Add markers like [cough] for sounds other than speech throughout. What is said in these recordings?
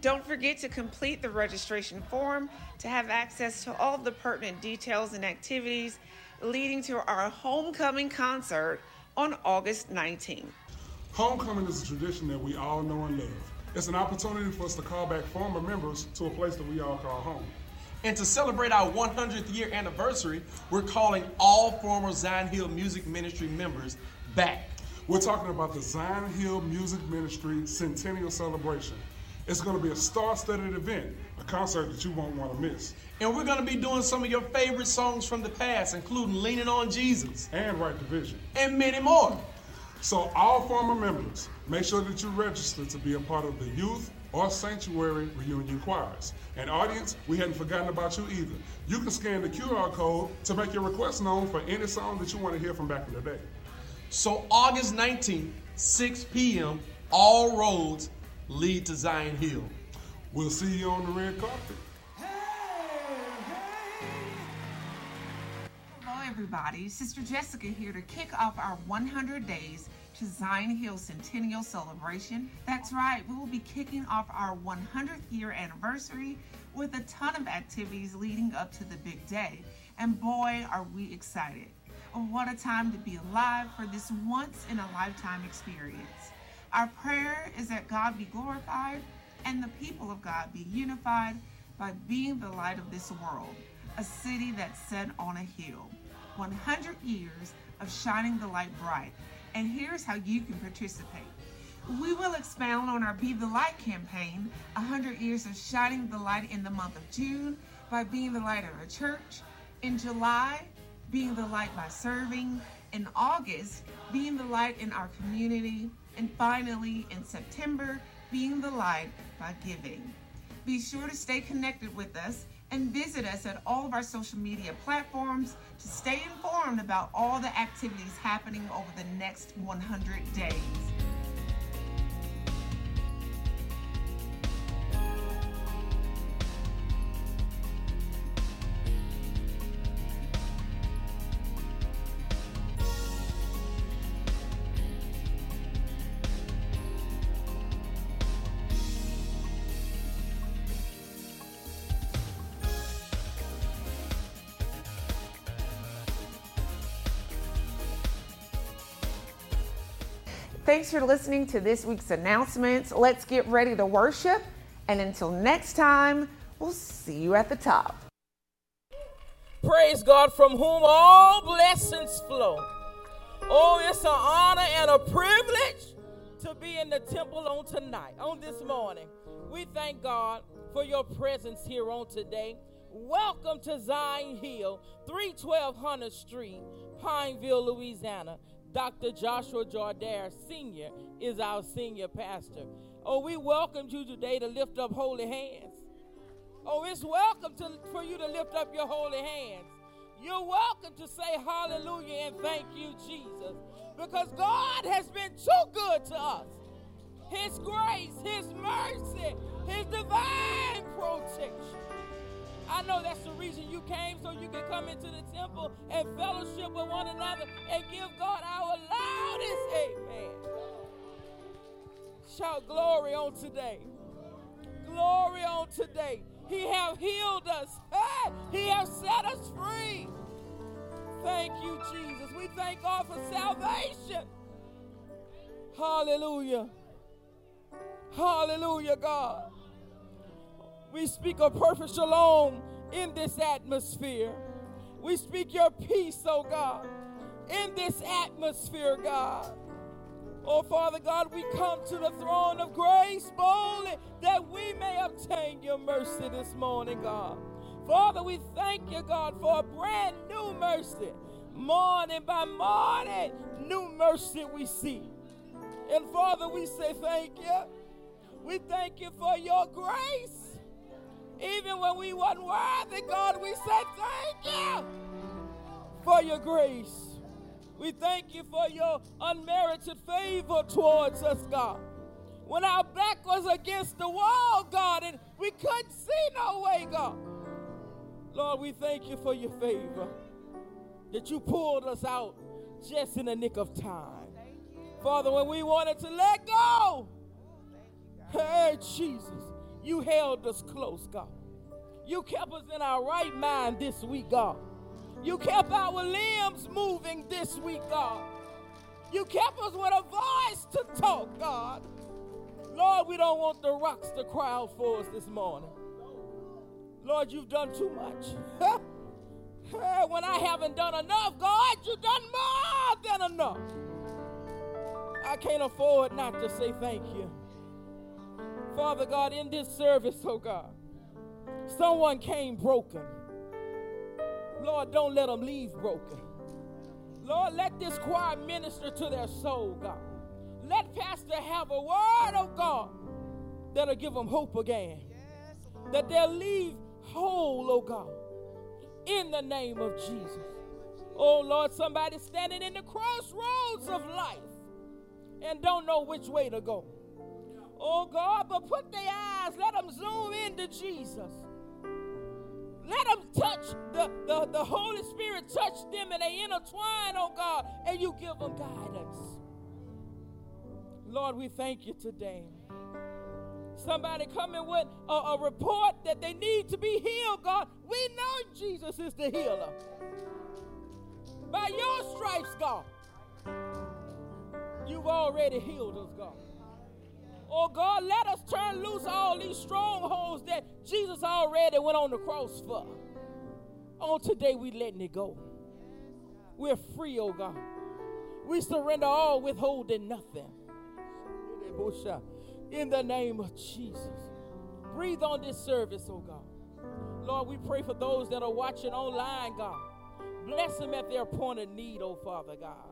Don't forget to complete the registration form to have access to all the pertinent details and activities leading to our homecoming concert on August 19th. Homecoming is a tradition that we all know and love. It's an opportunity for us to call back former members to a place that we all call home. And to celebrate our 100th year anniversary, we're calling all former Zion Hill Music Ministry members back. We're talking about the Zion Hill Music Ministry Centennial Celebration. It's going to be a star studded event, a concert that you won't want to miss. And we're going to be doing some of your favorite songs from the past, including Leaning on Jesus and Right Division, and many more. So, all former members, make sure that you register to be a part of the youth or sanctuary reunion choirs. And, audience, we hadn't forgotten about you either. You can scan the QR code to make your request known for any song that you want to hear from back in the day. So, August 19th, 6 p.m., all roads lead to Zion Hill. We'll see you on the red carpet. Everybody. Sister Jessica here to kick off our 100 days to Zion Hill Centennial Celebration. That's right, we will be kicking off our 100th year anniversary with a ton of activities leading up to the big day. And boy, are we excited. Oh, what a time to be alive for this once in a lifetime experience. Our prayer is that God be glorified and the people of God be unified by being the light of this world, a city that's set on a hill. 100 years of shining the light bright. And here's how you can participate. We will expound on our Be the Light campaign, 100 years of shining the light in the month of June by being the light of a church. In July, being the light by serving. In August, being the light in our community. And finally, in September, being the light by giving. Be sure to stay connected with us and visit us at all of our social media platforms to stay informed about all the activities happening over the next 100 days. Thanks for listening to this week's announcements. Let's get ready to worship. And until next time, we'll see you at the top. Praise God, from whom all blessings flow. Oh, it's an honor and a privilege to be in the temple on tonight, on this morning. We thank God for your presence here on today. Welcome to Zion Hill, 312 Hunter Street, Pineville, Louisiana. Dr. Joshua Joy Dara Sr. is our senior pastor. Oh, we welcome you today to lift up holy hands. Oh, it's welcome to, for you to lift up your holy hands. You're welcome to say hallelujah and thank you, Jesus, because God has been too good to us. His grace, His mercy, His divine protection. I know that's the reason you came so you can come into the temple and fellowship with one another and give God Shout glory on today. Glory on today. He have healed us. Hey, he have set us free. Thank you, Jesus. We thank God for salvation. Hallelujah. Hallelujah, God. We speak of perfect shalom in this atmosphere. We speak your peace, oh God, in this atmosphere, God. Oh, Father God, we come to the throne of grace boldly that we may obtain your mercy this morning, God. Father, we thank you, God, for a brand new mercy. Morning by morning, new mercy we see. And Father, we say thank you. We thank you for your grace. Even when we weren't worthy, God, we said thank you for your grace. We thank you for your unmerited favor towards us, God. When our back was against the wall, God, and we couldn't see no way, God. Lord, we thank you for your favor that you pulled us out just in the nick of time. Father, when we wanted to let go, hey, Jesus, You held us close, God. You kept us in our right mind this week, God. You kept our limbs moving this week, God. You kept us with a voice to talk, God. Lord, we don't want the rocks to cry out for us this morning. Lord, you've done too much. [laughs] when I haven't done enough, God, you've done more than enough. I can't afford not to say thank you. Father God, in this service, oh God, someone came broken. Lord, don't let them leave broken. Lord, let this choir minister to their soul, God. Let Pastor have a word, oh God, that'll give them hope again. That they'll leave whole, oh God, in the name of Jesus. Oh Lord, somebody standing in the crossroads of life and don't know which way to go. Oh God, but put their eyes, let them zoom into Jesus. Let them touch the, the, the Holy Spirit, touch them and they intertwine, oh God, and you give them guidance. Lord, we thank you today. Somebody coming with a, a report that they need to be healed, God. We know Jesus is the healer. By your stripes, God, you've already healed us, God. Oh God, let us turn loose all these strongholds that Jesus already went on the cross for. On today, we letting it go. We're free, oh God. We surrender all, withholding nothing. In the name of Jesus. Breathe on this service, oh God. Lord, we pray for those that are watching online, God. Bless them at their point of need, oh Father God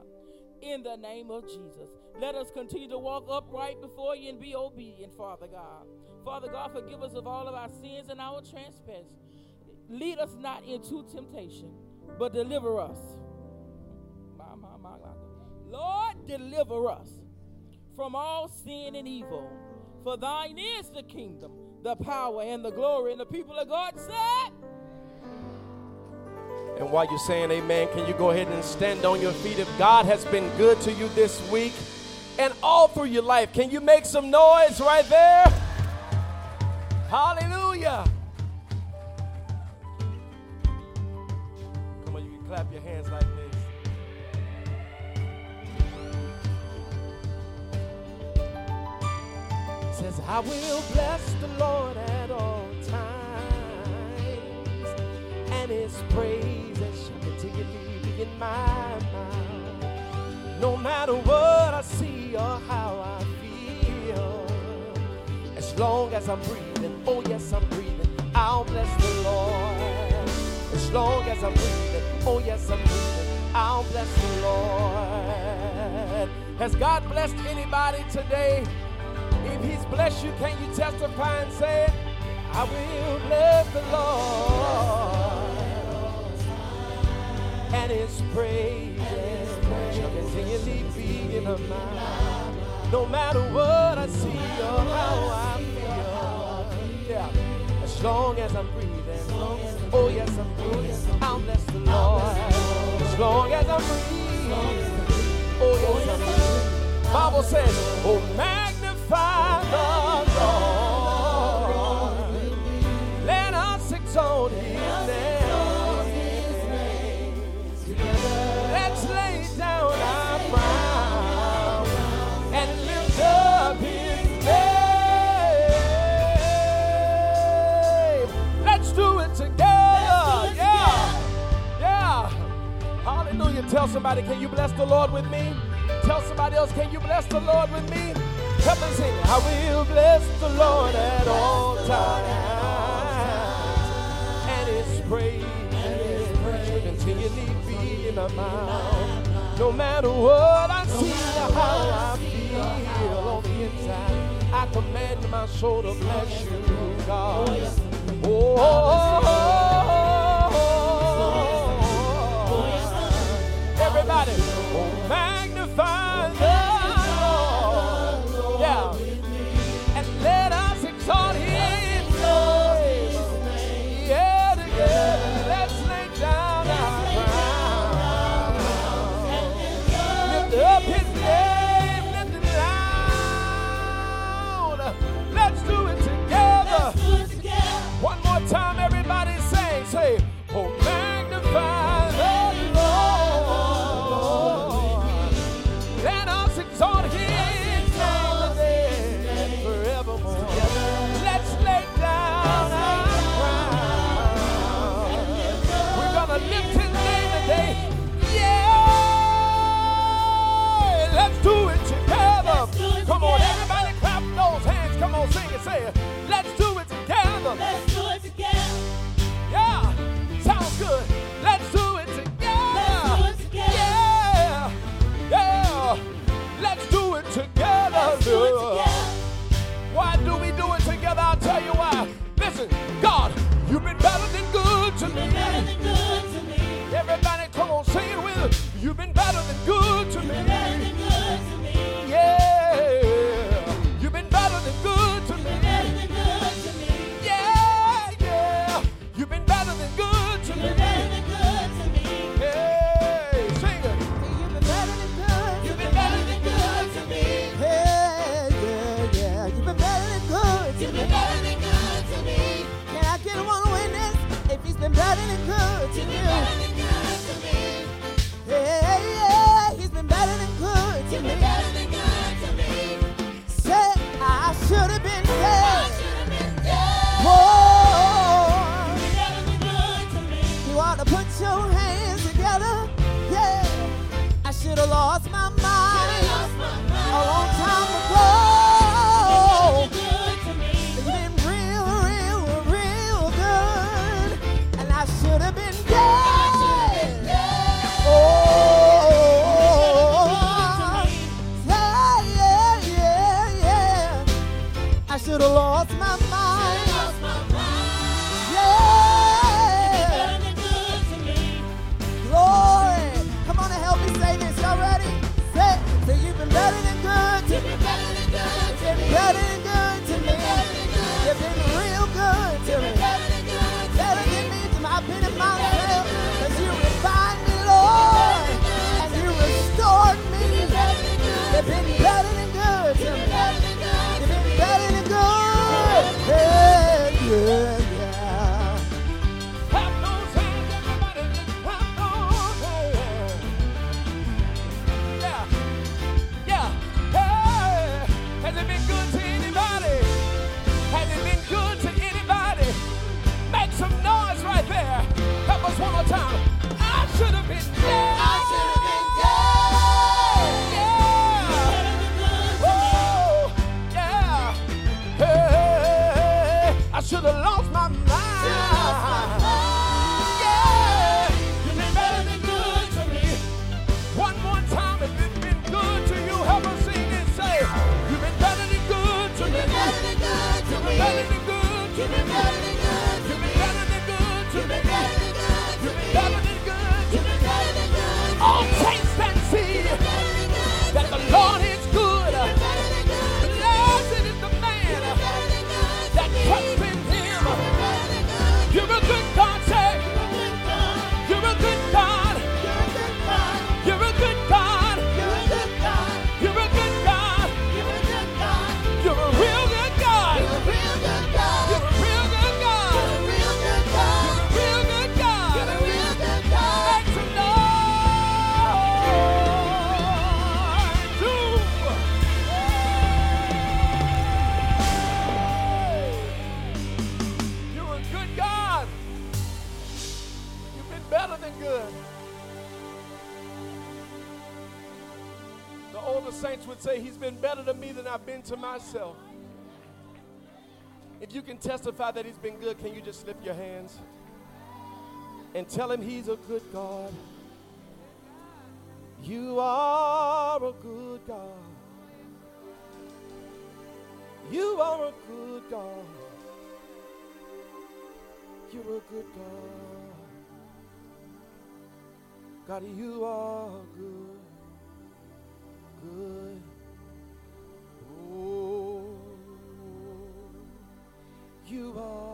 in the name of Jesus. Let us continue to walk upright before you and be obedient, Father God. Father God, forgive us of all of our sins and our trespasses. Lead us not into temptation, but deliver us. My, my, my, Lord, deliver us from all sin and evil. For thine is the kingdom, the power, and the glory. And the people of God said, and while you're saying amen, can you go ahead and stand on your feet? If God has been good to you this week and all through your life, can you make some noise right there? Hallelujah. Come on, you can clap your hands like this. says, I will bless the Lord at all and his praise continually be in my mouth. No matter what I see or how I feel, as long as I'm breathing, oh yes, I'm breathing, I'll bless the Lord. As long as I'm breathing, oh yes, I'm breathing, I'll bless the Lord. Has God blessed anybody today? If He's blessed you, can you testify and say, I will bless the Lord? And his praise shall continually be in her mouth. No matter what I see or how I feel, yeah. As long as I'm breathing, oh yes I'm breathing, I'll bless the Lord. As long as I'm breathing, oh yes I'm breathing. Bible says, oh magnify the Tell somebody, can you bless the Lord with me? Tell somebody else, can you bless the Lord with me? Help me sing. I will bless the Lord at all times. And his praise will continually be in my mouth. No matter what I see or how I feel on the inside, I command my soul to bless you, God. oh. Everybody, magnify to myself. If you can testify that he's been good, can you just slip your hands and tell him he's a good God? You are a good God. You are a good God. You're a good God. God, you are good. Good. you are.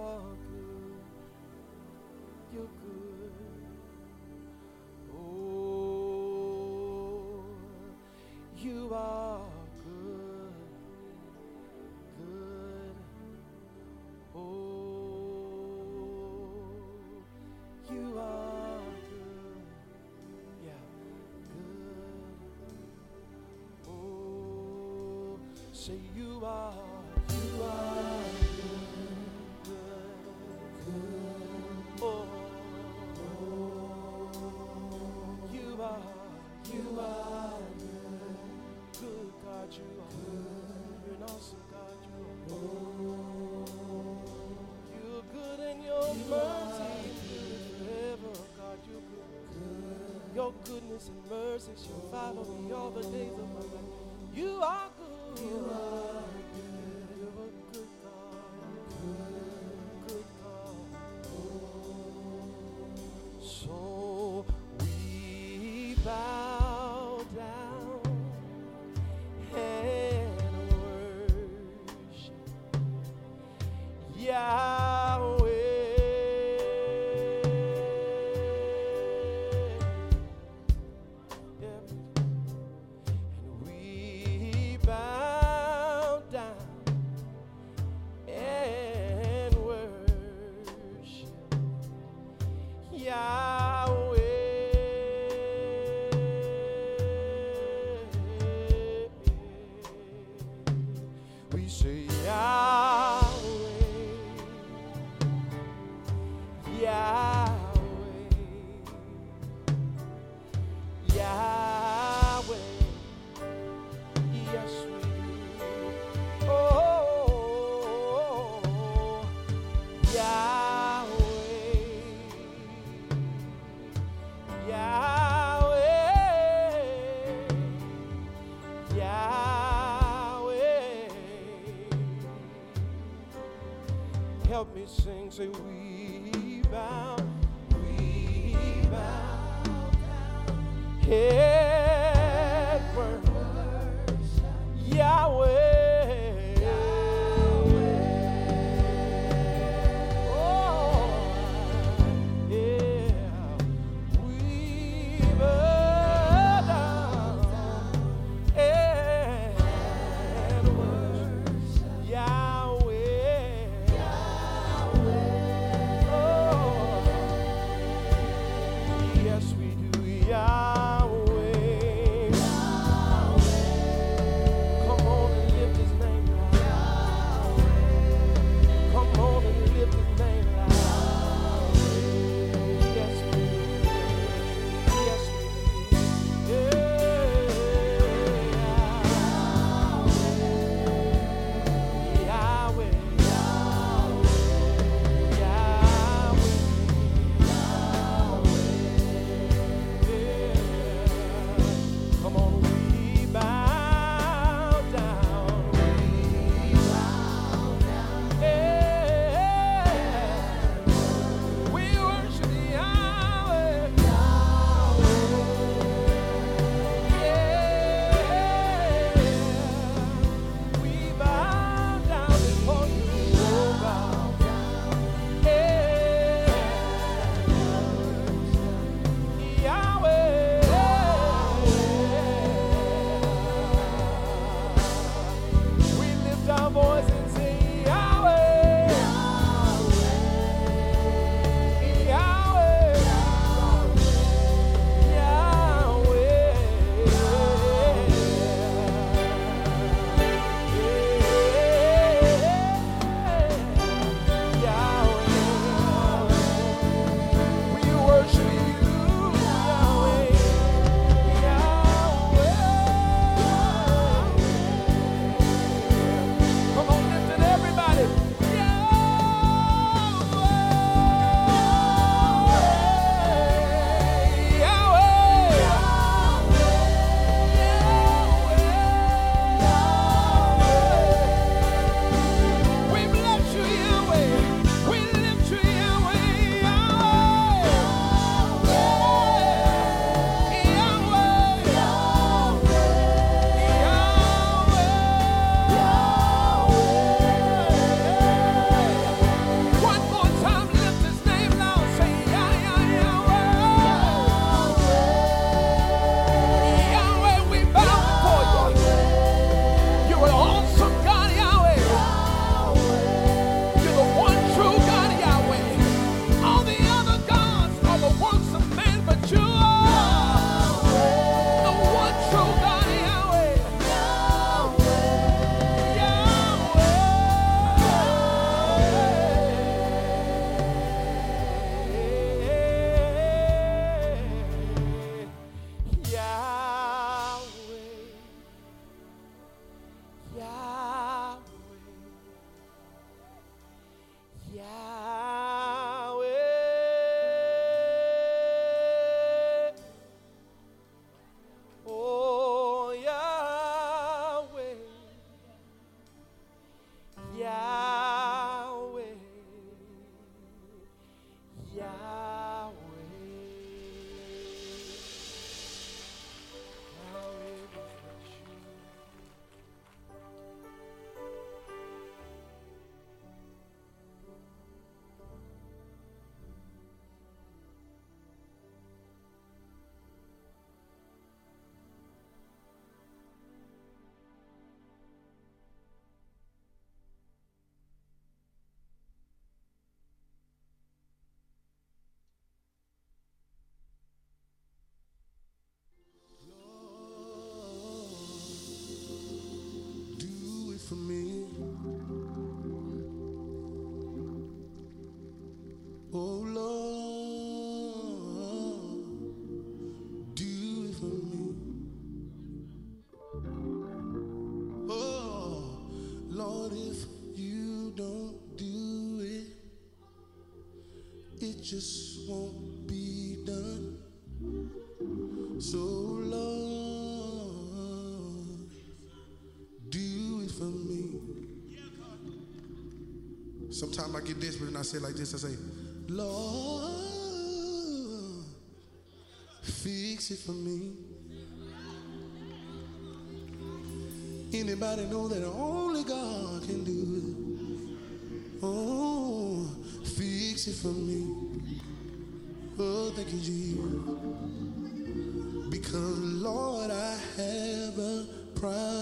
sings we if you don't do it? It just won't be done. So, Lord, do it for me. Sometimes I get desperate and I say like this I say, Lord, fix it for me. Anybody know that only God can do it? Oh, fix it for me. Oh, thank you, Jesus. Because, Lord, I have a problem.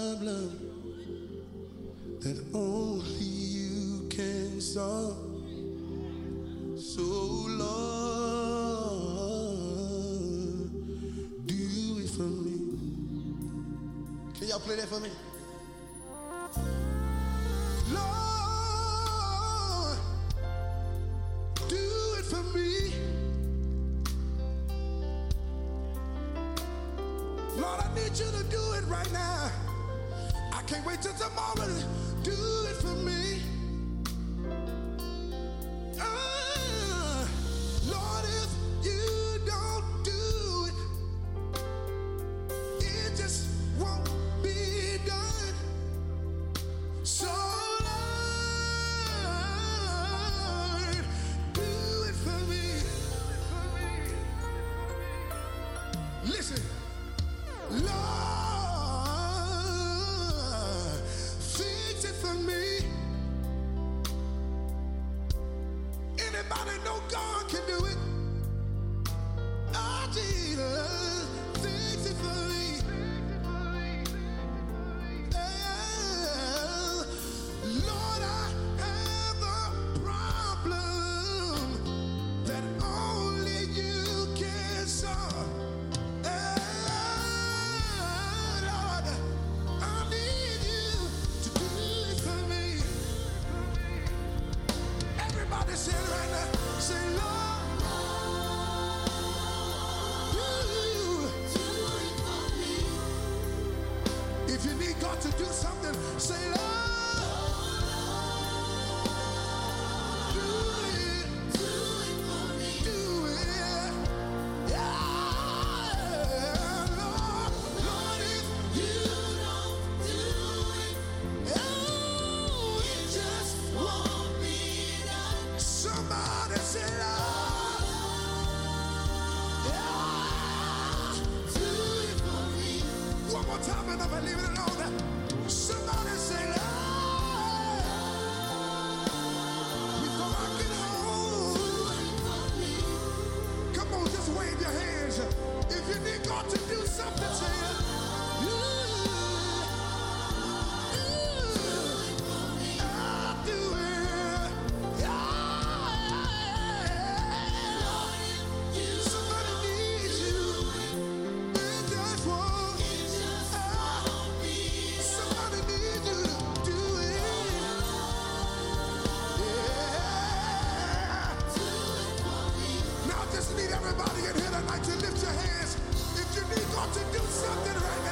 to do something right.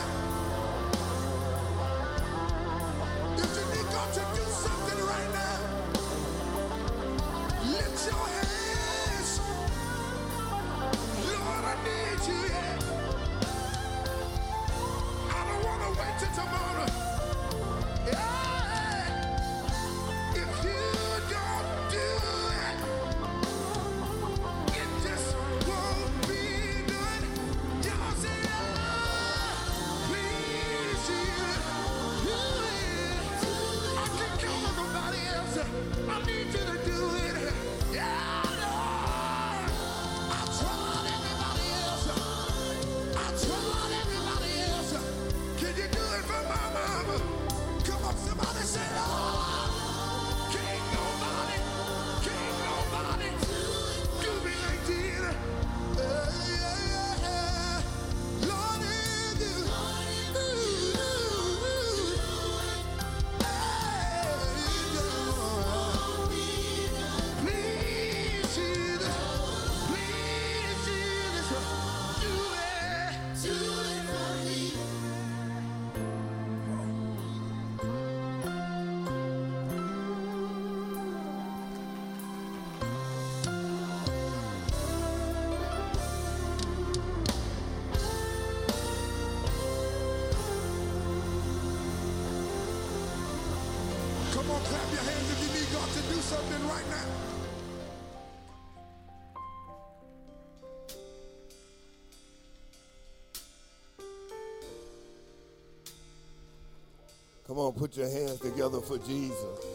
Put your hands together for Jesus.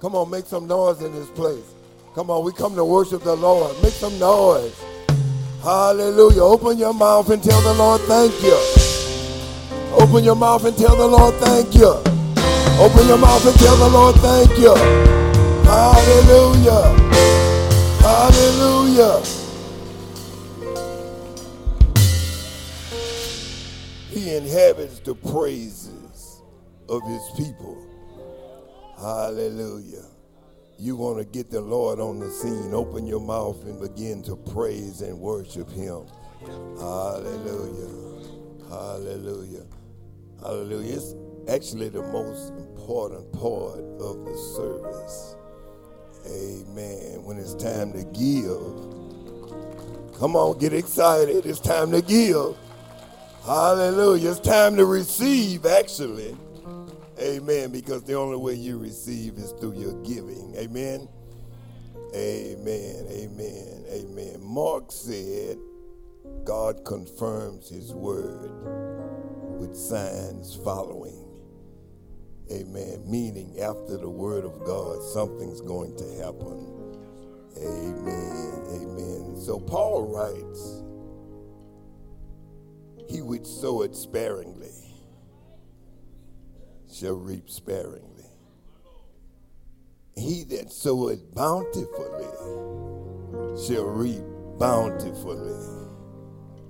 Come on, make some noise in this place. Come on, we come to worship the Lord. Make some noise. Hallelujah. Open your mouth and tell the Lord thank you. Open your mouth and tell the Lord thank you. Open your mouth and tell the Lord thank you. Hallelujah. Hallelujah. He inhabits the praises of his people. Hallelujah. You want to get the Lord on the scene. Open your mouth and begin to praise and worship him. Hallelujah. Hallelujah. Hallelujah. It's actually the most important part of the service. Amen. When it's time to give. Come on, get excited. It's time to give. Hallelujah. It's time to receive, actually. Amen. Because the only way you receive is through your giving. Amen. Amen. Amen. Amen. Mark said, God confirms his word with signs following. Amen. Meaning, after the word of God, something's going to happen. Amen. Amen. So Paul writes, He which soweth sparingly shall reap sparingly. He that soweth bountifully shall reap bountifully.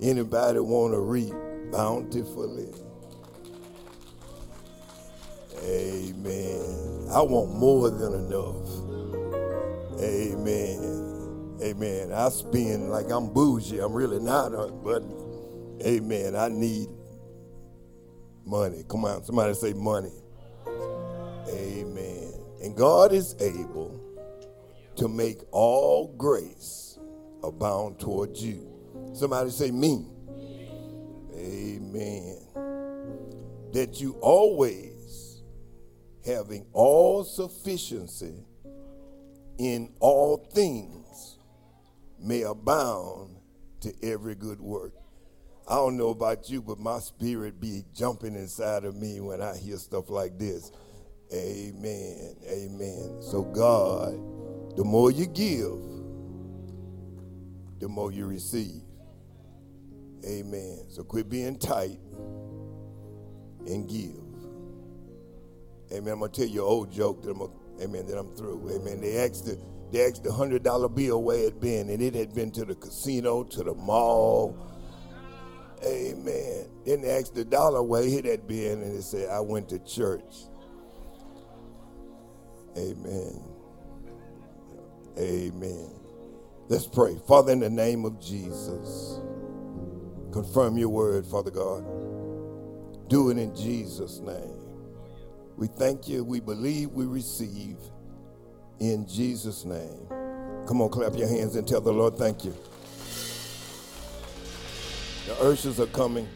Anybody want to reap bountifully? Amen. I want more than enough. Amen. Amen. I spend like I'm bougie. I'm really not, uh, but amen. I need money. Come on, somebody say money. Amen. And God is able to make all grace abound towards you. Somebody say me. Amen. That you always having all sufficiency in all things may abound to every good work. I don't know about you, but my spirit be jumping inside of me when I hear stuff like this. Amen. Amen. So, God, the more you give, the more you receive. Amen. So, quit being tight and give. Amen. I'm gonna tell you an old joke that I'm gonna, amen, that I'm through. Amen. They asked the they asked the hundred dollar bill where it been, and it had been to the casino, to the mall. Amen. Then they asked the dollar where it had been, and it said, I went to church. Amen. Amen. Let's pray. Father, in the name of Jesus, confirm your word, Father God. Do it in Jesus' name. We thank you. We believe we receive in Jesus' name. Come on, clap your hands and tell the Lord thank you. The ushers are coming.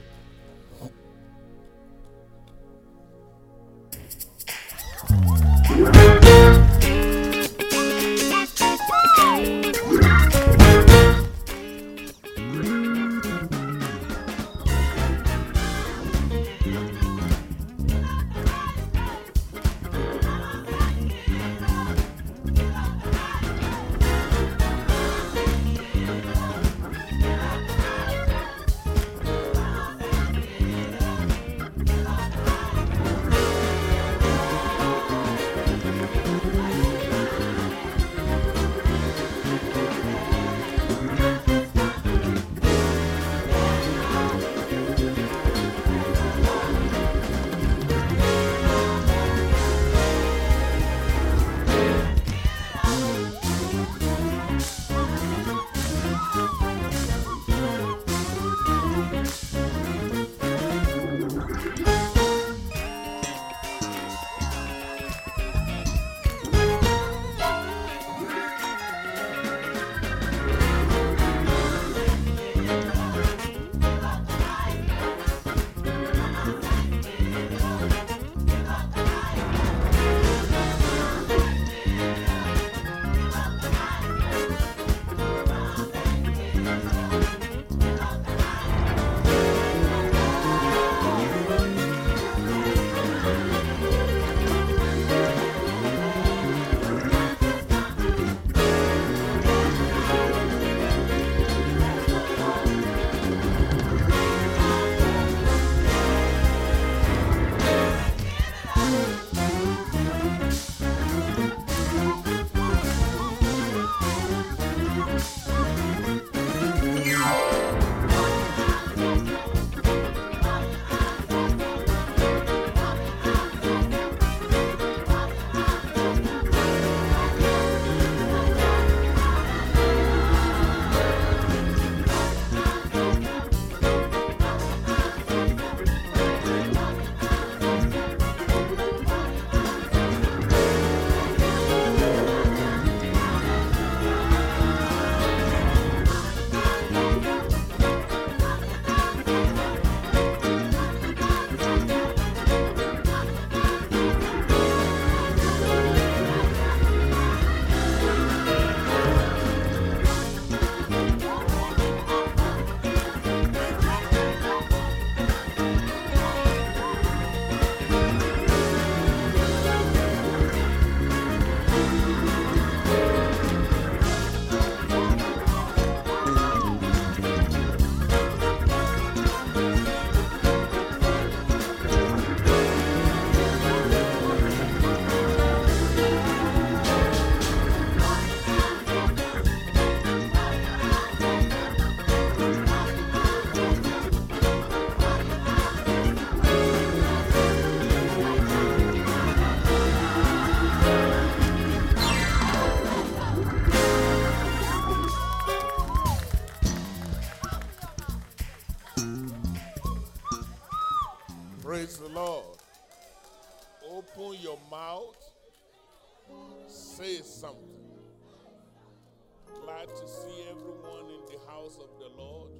Glad to see everyone in the house of the Lord.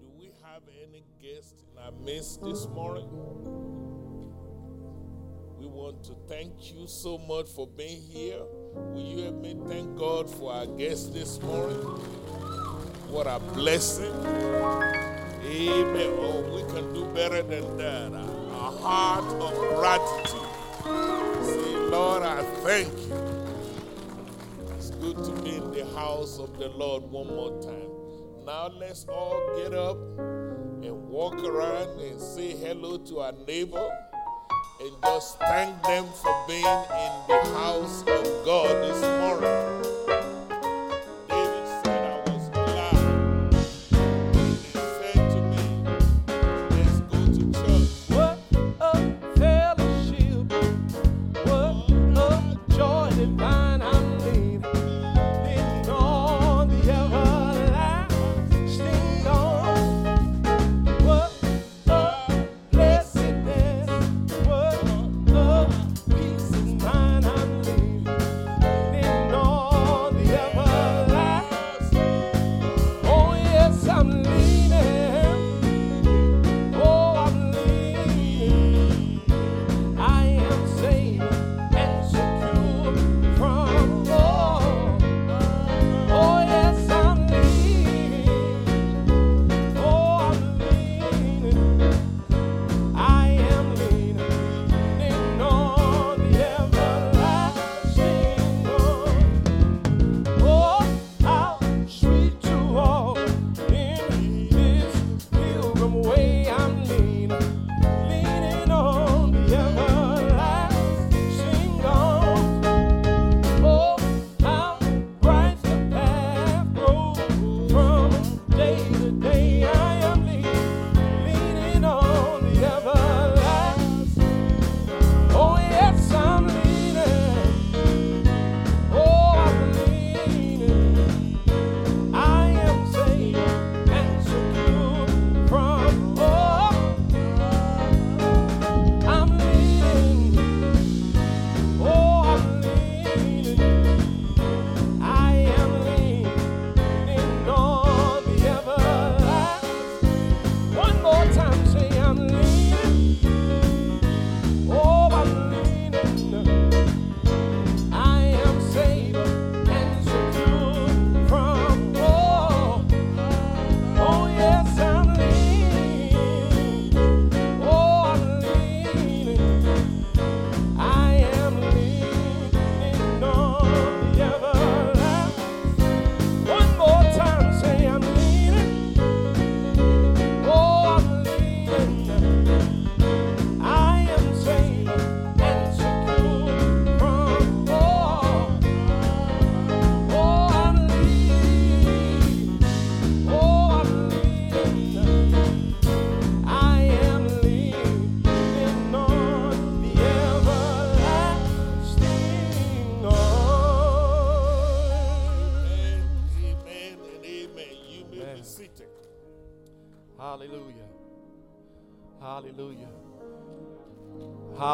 Do we have any guests in our midst this morning? We want to thank you so much for being here. Will you help me thank God for our guests this morning? What a blessing. Amen. Oh, we can do better than that. A heart of gratitude. Say, Lord, I thank you. Good to be in the house of the Lord one more time. Now let's all get up and walk around and say hello to our neighbor and just thank them for being in the house of God this morning.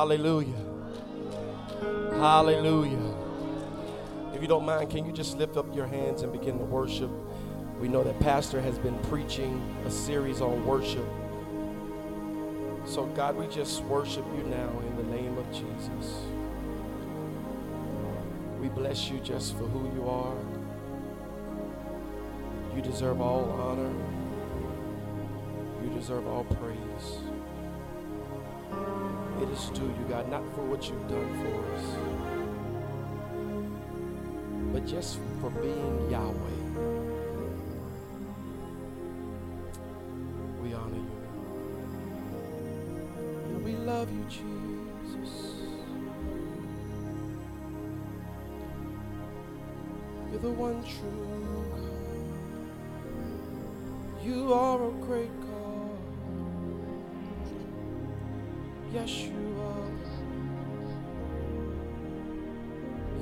Hallelujah. Hallelujah. If you don't mind, can you just lift up your hands and begin to worship? We know that Pastor has been preaching a series on worship. So, God, we just worship you now in the name of Jesus. We bless you just for who you are. You deserve all honor. You deserve all praise. It is due you, God, not for what you've done for us, but just for being Yahweh. We honor you. And we love you, Jesus. You're the one true God. You are a great God. Yes,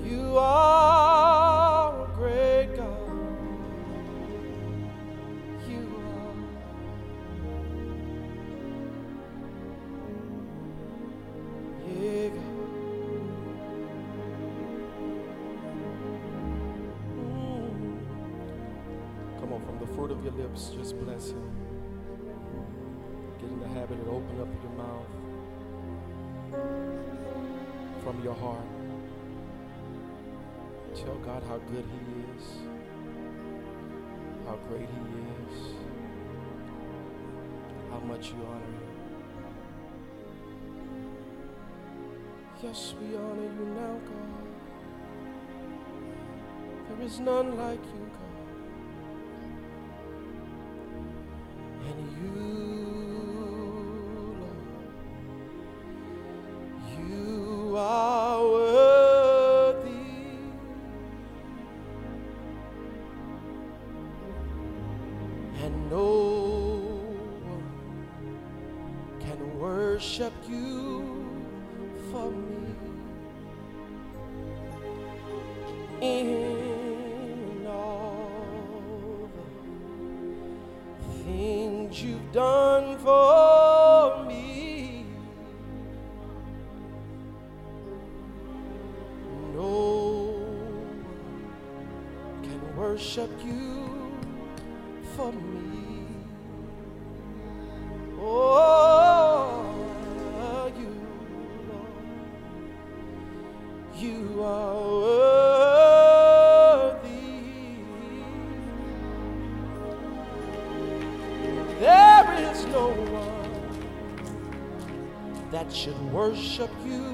You are a great God. You are. Mm. Come on, from the fruit of your lips, just bless Him. Get in the habit and open up your mouth from your heart. Tell God how good He is, how great He is, how much you honor Him. Yes, we honor you now, God. There is none like you, God. worship you.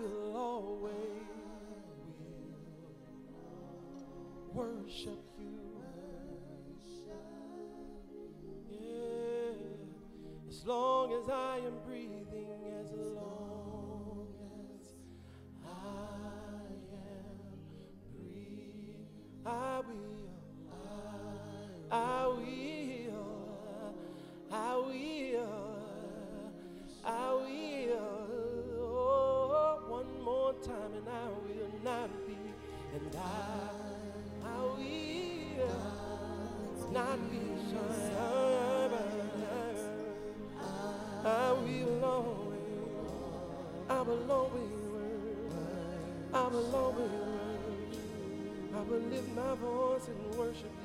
Will always worship you. Yeah, as long as I am breathing, voice and worship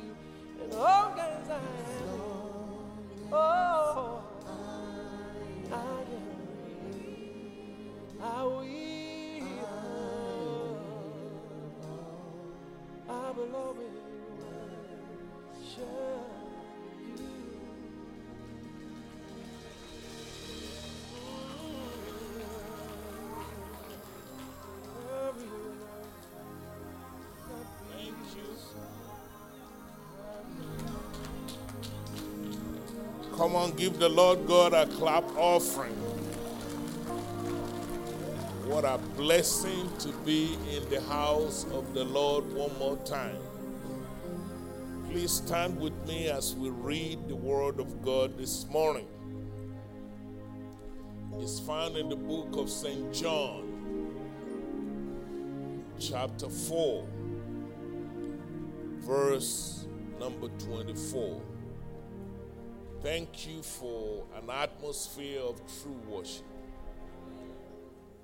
Come on, give the Lord God a clap offering. What a blessing to be in the house of the Lord one more time. Please stand with me as we read the Word of God this morning. It's found in the book of St. John, chapter 4, verse number 24. Thank you for an atmosphere of true worship.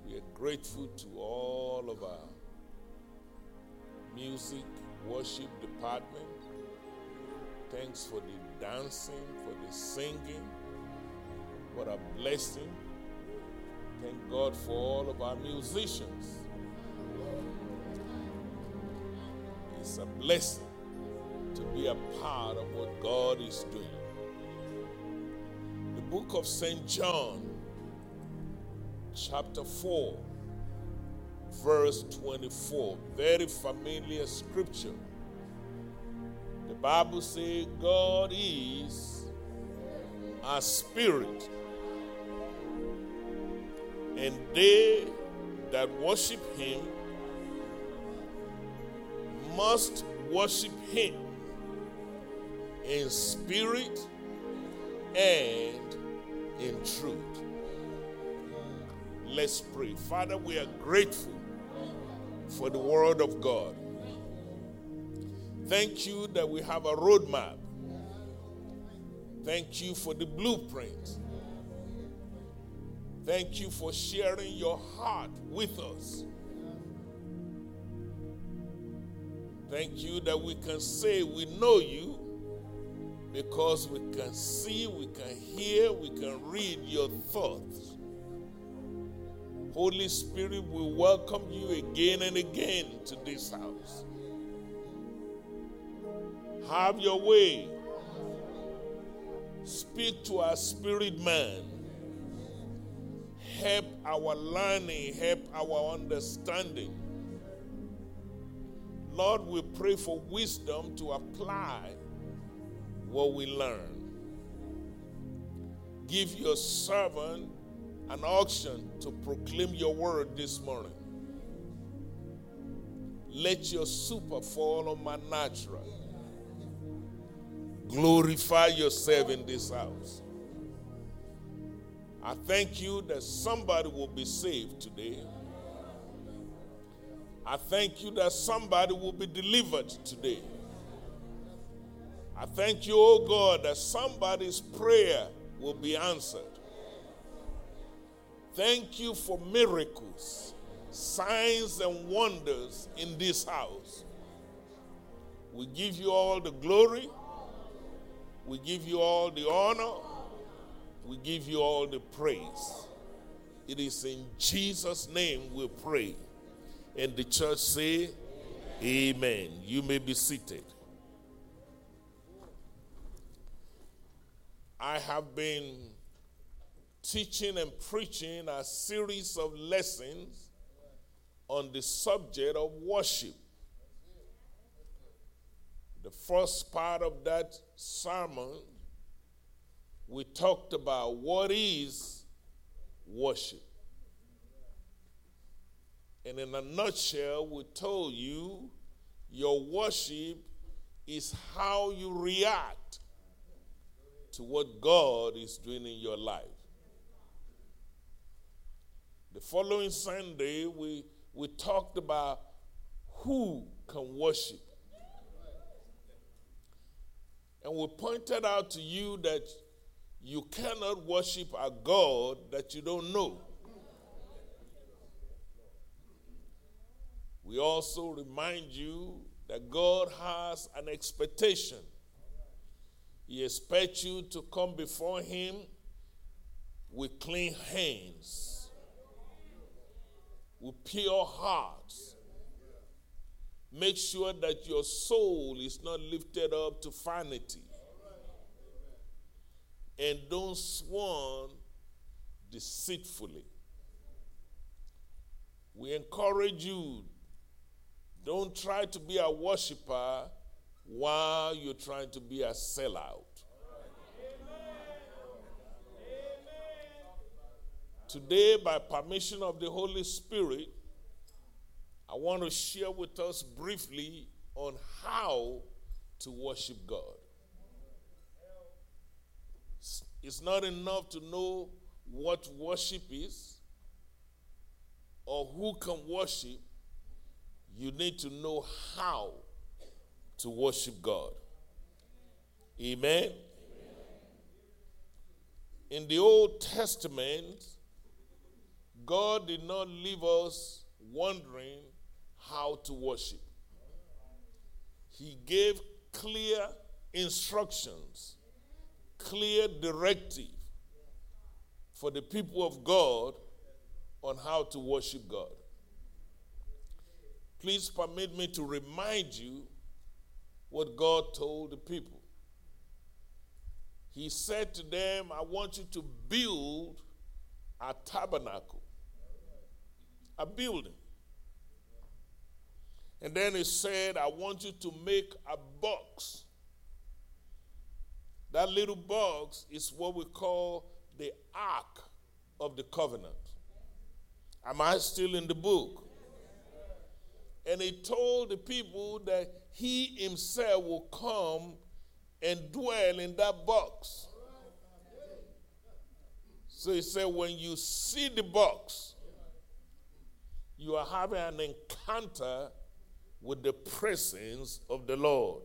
We are grateful to all of our music worship department. Thanks for the dancing, for the singing. What a blessing. Thank God for all of our musicians. It's a blessing to be a part of what God is doing. Book of St. John, chapter 4, verse 24. Very familiar scripture. The Bible says God is a spirit, and they that worship him must worship him in spirit and in truth. Let's pray. Father, we are grateful for the Word of God. Thank you that we have a roadmap. Thank you for the blueprint. Thank you for sharing your heart with us. Thank you that we can say we know you because we can see, we can hear, we can read your thoughts. Holy Spirit, we welcome you again and again to this house. Have your way. Speak to our spirit man. Help our learning, help our understanding. Lord, we pray for wisdom to apply what we learn. Give your servant an unction to proclaim your word this morning. Let your super fall on my natural. Glorify yourself in this house. I thank you that somebody will be saved today. I thank you that somebody will be delivered today. I thank you, oh God, that somebody's prayer will be answered. Thank you for miracles, signs, and wonders in this house. We give you all the glory. We give you all the honor. We give you all the praise. It is in Jesus' name we pray. And the church say, Amen. You may be seated. I have been teaching and preaching a series of lessons on the subject of worship. The first part of that sermon, we talked about what is worship. And in a nutshell, we told you your worship is how you react to what God is doing in your life. The following Sunday, we, we talked about who can worship. And we pointed out to you that you cannot worship a God that you don't know. We also remind you that God has an expectation. He expects you to come before Him with clean hands, with pure hearts. Make sure that your soul is not lifted up to vanity. And don't sworn deceitfully. We encourage you don't try to be a worshiper while you're trying to be a sellout. Today, by permission of the Holy Spirit, I want to share with us briefly on how to worship God. It's not enough to know what worship is or who can worship you need to know how to worship God. Amen? Amen. In the Old Testament, God did not leave us wondering how to worship. He gave clear instructions, clear directive for the people of God on how to worship God. Please permit me to remind you what God told the people. He said to them, I want you to build a tabernacle, a building. And then he said, I want you to make a box. That little box is what we call the Ark of the Covenant. Am I still in the book? And he told the people that he himself will come and dwell in that box. So he said, when you see the box, you are having an encounter with the presence of the Lord.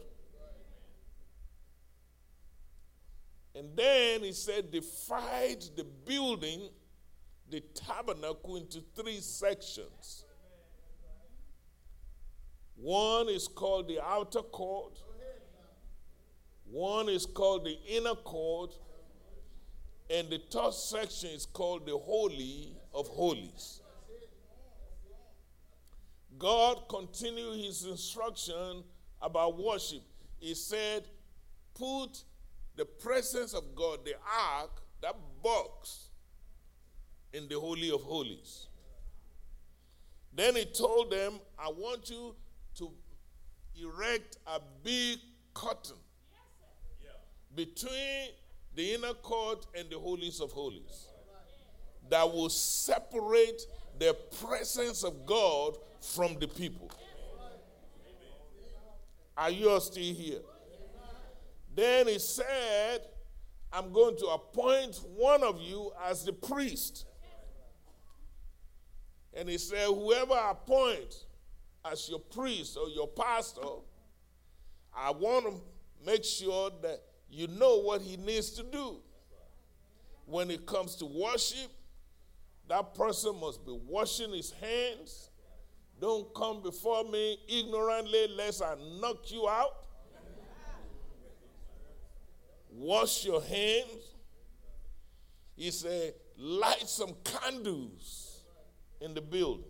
And then he said, divide the building, the tabernacle, into three sections. One is called the outer court, One is called the inner court, and the third section is called the Holy of Holies. God continued his instruction about worship. He said, Put the presence of God, the ark, that box, in the Holy of Holies. Then he told them, I want you erect a big curtain between the inner court and the holies of holies that will separate the presence of God from the people. Are you all still here? Then he said, I'm going to appoint one of you as the priest. And he said, Whoever I appoint as your priest or your pastor, I want to make sure that you know what he needs to do. When it comes to worship, that person must be washing his hands. Don't come before me ignorantly, lest I knock you out. Wash your hands. He said, light some candles in the building.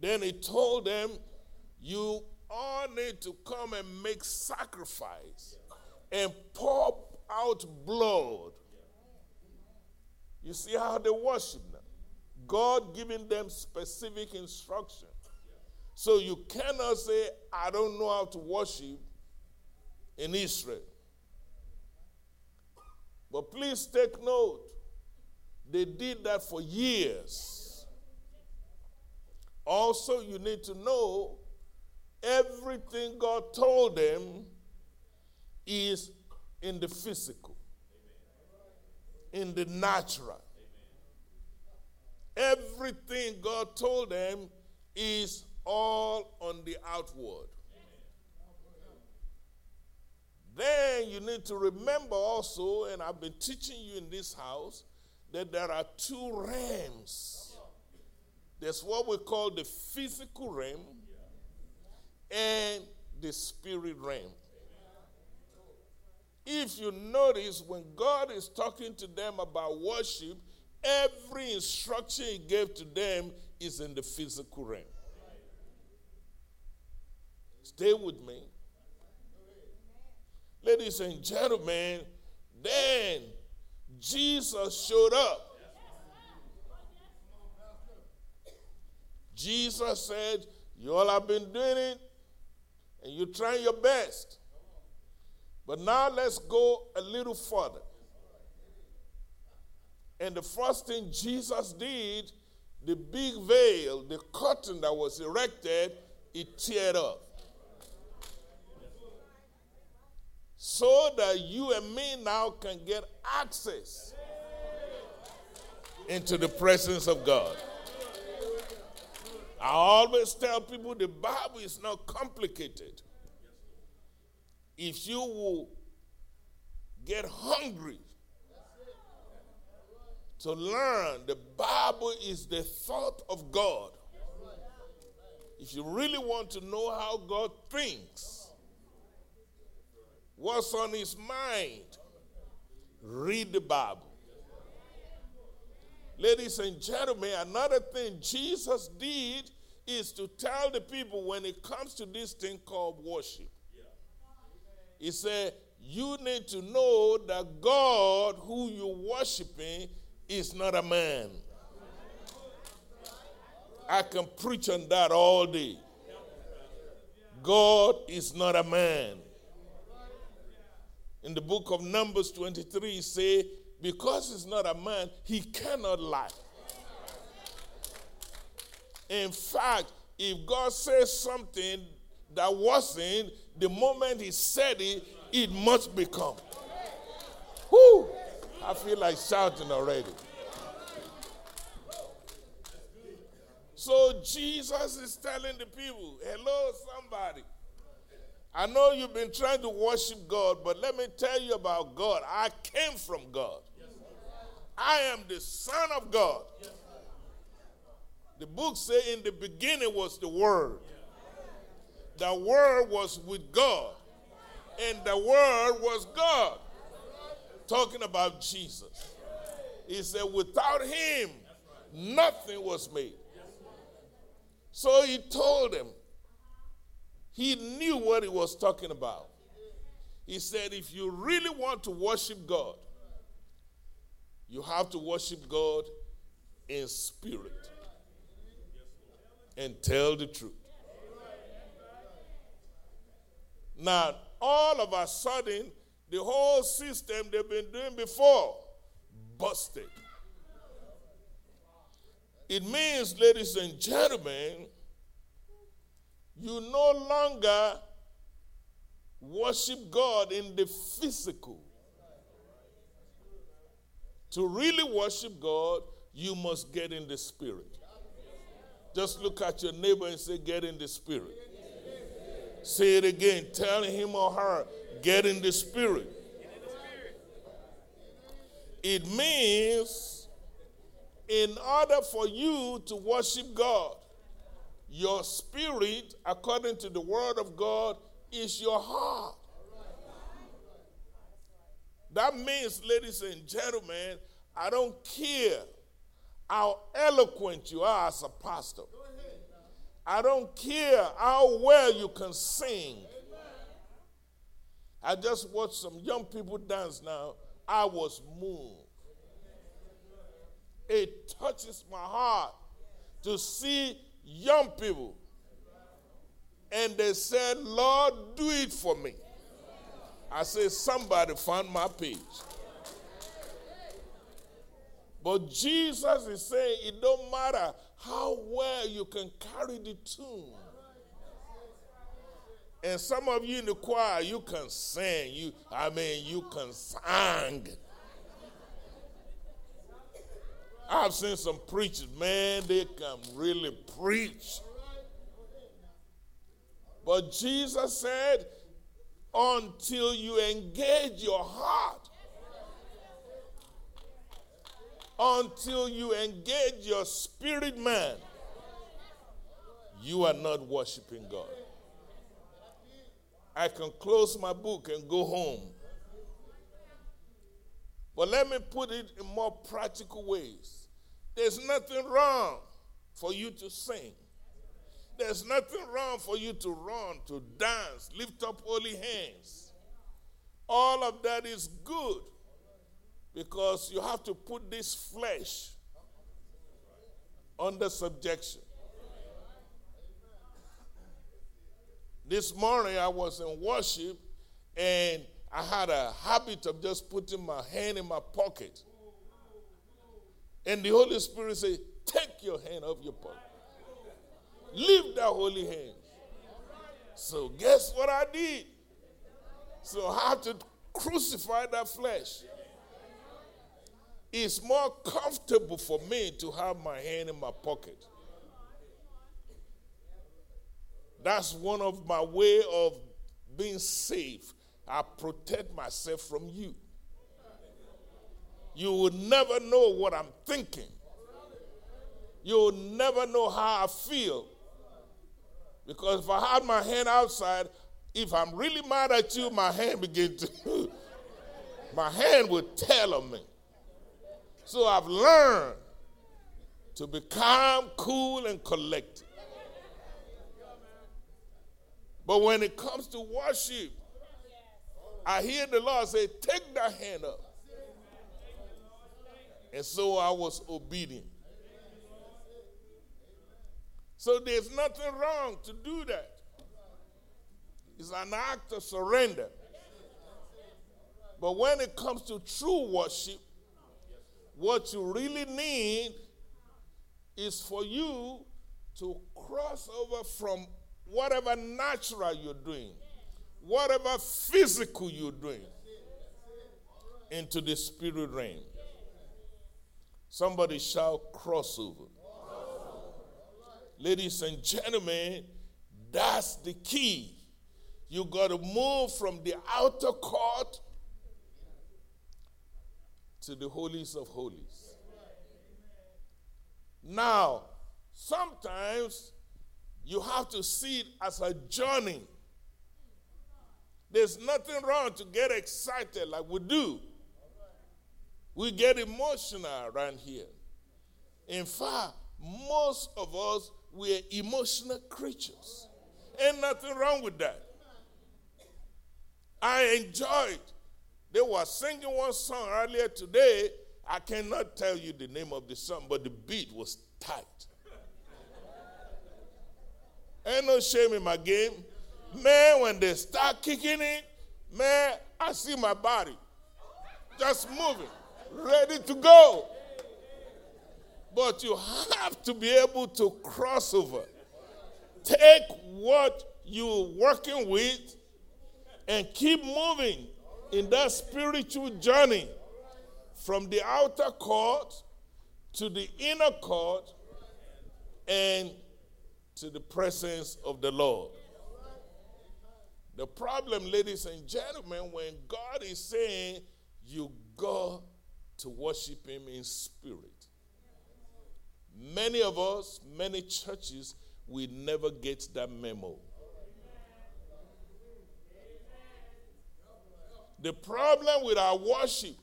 Then he told them, You all need to come and make sacrifice and pour out blood. You see how they worship now? God giving them specific instruction. So you cannot say, I don't know how to worship in Israel. But please take note, they did that for years. Also, you need to know everything God told them is in the physical, in the natural. Everything God told them is all on the outward. Then you need to remember also, and I've been teaching you in this house, that there are two realms. There's what we call the physical realm and the spirit realm. If you notice, when God is talking to them about worship, every instruction He gave to them is in the physical realm. Stay with me. Ladies and gentlemen, then Jesus showed up. Jesus said, You all have been doing it, and you're trying your best. But now let's go a little further. And the first thing Jesus did, the big veil, the curtain that was erected, it teared up. So that you and me now can get access into the presence of God. I always tell people the Bible is not complicated. If you will get hungry to learn, the Bible is the thought of God. If you really want to know how God thinks, what's on his mind, read the Bible. Ladies and gentlemen, another thing Jesus did is to tell the people when it comes to this thing called worship. He said, You need to know that God, who you're worshiping, is not a man. I can preach on that all day. God is not a man. In the book of Numbers 23, say, because he's not a man, he cannot lie. In fact, if God says something that wasn't, the moment he said it, it must become. Whoo! I feel like shouting already. So Jesus is telling the people, hello, somebody. I know you've been trying to worship God, but let me tell you about God. I came from God. I am the Son of God. The book say in the beginning was the Word. The Word was with God, And the Word was God. Talking about Jesus. He said, without him, nothing was made. So he told them, he knew what he was talking about. He said, if you really want to worship God, you have to worship God in spirit and tell the truth. Now, all of a sudden, the whole system they've been doing before busted. It means, ladies and gentlemen, you no longer worship God in the physical. To really worship God, you must get in the spirit. Just look at your neighbor and say, Get in the spirit. Say it again. Tell him or her, Get in the spirit. It means, in order for you to worship God, your spirit, according to the word of God, is your heart. That means, ladies and gentlemen, I don't care how eloquent you are as a pastor. I don't care how well you can sing. I just watched some young people dance now. I was moved. It touches my heart to see young people. And they said, Lord, do it for me. I said, somebody found my page. But Jesus is saying it don't matter how well you can carry the tune. And some of you in the choir, you can sing. You, I mean, you can sing. I've seen some preachers, man, they can really preach. But Jesus said, until you engage your heart, until you engage your spirit man, you are not worshiping God. I can close my book and go home. But let me put it in more practical ways. There's nothing wrong for you to sing. There's nothing wrong for you to run, to dance, lift up holy hands. All of that is good because you have to put this flesh under subjection. This morning I was in worship and I had a habit of just putting my hand in my pocket. And the Holy Spirit said, Take your hand off your pocket. Leave that holy hand. So, guess what I did? So, I have to crucify that flesh. It's more comfortable for me to have my hand in my pocket. That's one of my way of being safe. I protect myself from you. You will never know what I'm thinking. You'll never know how I feel. Because if I had my hand outside, if I'm really mad at you, my hand begin to, [laughs] my hand would tell on me. So I've learned to be calm, cool, and collected. But when it comes to worship, I hear the Lord say, Take that hand up. And so I was obedient. So there's nothing wrong to do that. It's an act of surrender. But when it comes to true worship, what you really need is for you to cross over from whatever natural you're doing, whatever physical you're doing, into the spirit realm. Somebody shout crossover. Ladies and gentlemen, that's the key. You got to move from the outer court to the holies of holies. Now, sometimes you have to see it as a journey. There's nothing wrong to get excited like we do. We get emotional around here. In fact, most of us, we're emotional creatures. Ain't nothing wrong with that. I enjoyed. They were singing one song earlier today. I cannot tell you the name of the song, but the beat was tight. Ain't no shame in my game. Man, when they start kicking it, man, I see my body just moving, ready to go. But you have to be able to cross over. Take what you're working with and keep moving in that spiritual journey from the outer court to the inner court and to the presence of the Lord. The problem, ladies and gentlemen, when God is saying you go to worship Him in spirit, many of us, many churches, we never get that memo. The problem with our worship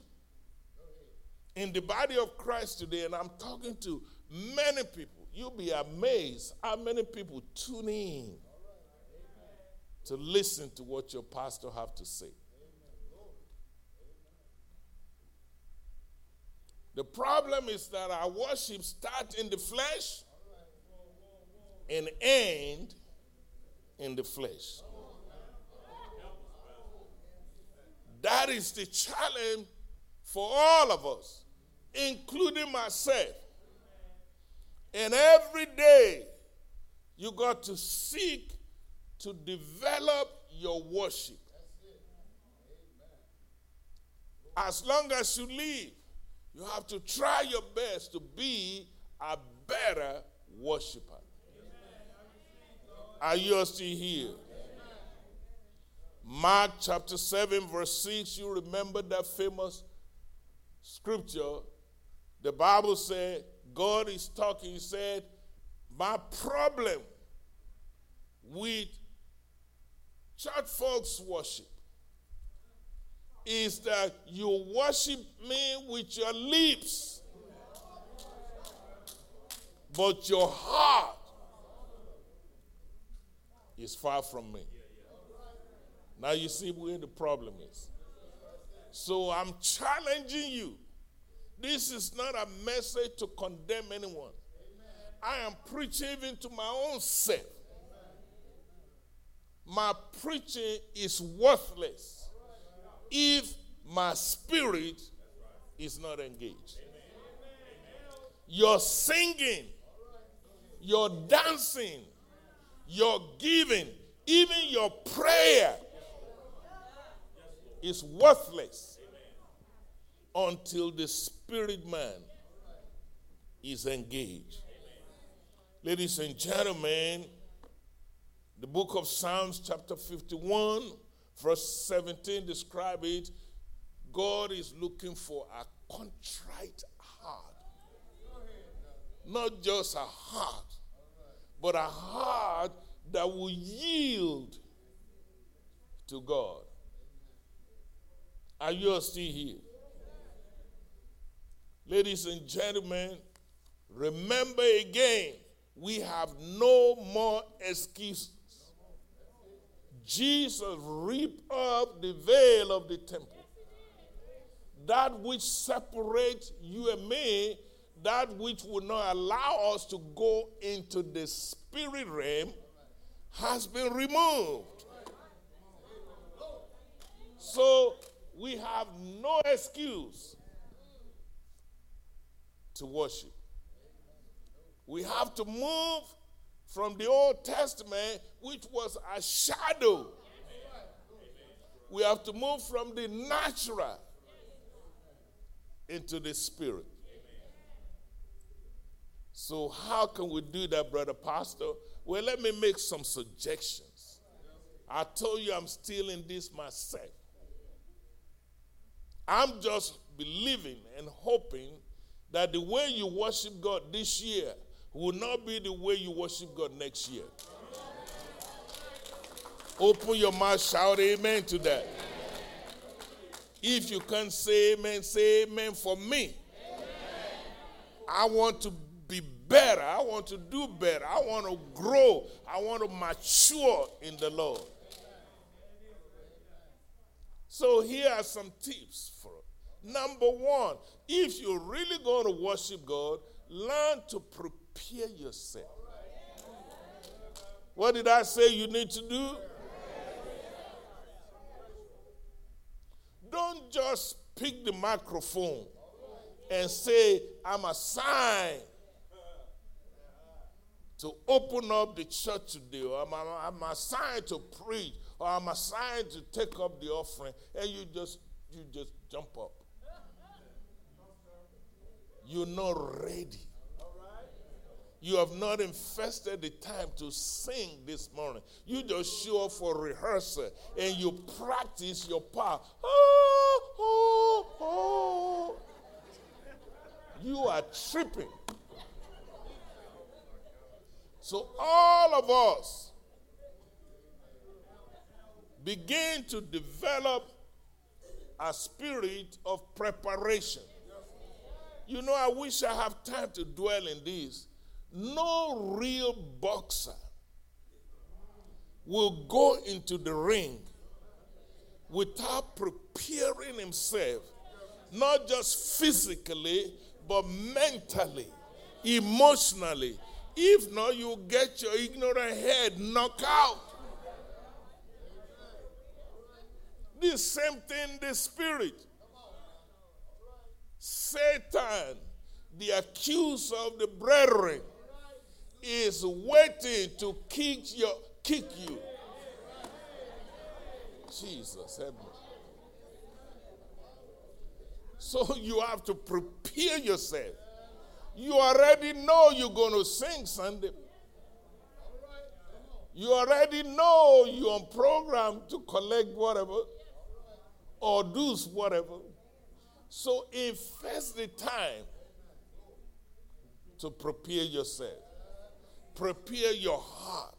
in the body of Christ today, and I'm talking to many people, you'll be amazed how many people tune in to listen to what your pastor have to say. The problem is that our worship starts in the flesh and end in the flesh. That is the challenge for all of us, including myself. And every day, you got to seek to develop your worship. As long as you live, you have to try your best to be a better worshiper. Are you still here? Mark chapter 7, verse 6, you remember that famous scripture. The Bible said, God is talking, he said, My problem with church folks worship is that you worship me with your lips, but your heart is far from me. Now you see where the problem is. So I'm challenging you. This is not a message to condemn anyone. I am preaching even to my own self. My preaching is worthless if my spirit is not engaged. Your singing, your dancing, your giving, even your prayer is worthless until the spirit man is engaged. Ladies and gentlemen, the book of Psalms, chapter 51, verse 17, describe it. God is looking for a contrite heart. Not just a heart, but a heart that will yield to God. Are you still here? Ladies and gentlemen, remember again, we have no more excuses. Jesus ripped up the veil of the temple. That which separates you and me, that which will not allow us to go into the spirit realm, has been removed. So we have no excuse to worship. We have to move from the Old Testament, which was a shadow. We have to move from the natural into the spirit. So, how can we do that, Brother Pastor? Well, let me make some suggestions. I told you I'm still in this myself. I'm just believing and hoping that the way you worship God this year will not be the way you worship God next year. Open your mouth, shout amen to that. If you can't say amen, say amen for me. I want to be better. I want to do better. I want to grow. I want to mature in the Lord. So here are some tips for it. Number one, if you're really going to worship God, learn to prepare yourself. What did I say you need to do? Don't just pick the microphone and say, I'm assigned to open up the church today, I'm, I'm, I'm assigned to preach, or I'm assigned to take up the offering, and you just you just jump up. You're not ready. You have not invested the time to sing this morning. You just show up for rehearsal and you practice your part. Oh, oh, oh. You are tripping. So, all of us begin to develop a spirit of preparation. You know, I wish I have time to dwell in this no real boxer will go into the ring without preparing himself, not just physically, but mentally, emotionally. If not, you get your ignorant head knocked out. The same thing, the spirit. Satan, the accuser of the brethren, is waiting to kick your kick you. Jesus help me. So you have to prepare yourself. You already know you're going to sing Sunday. You already know you're on program to collect whatever or do whatever. So invest the time to prepare yourself. Prepare your heart.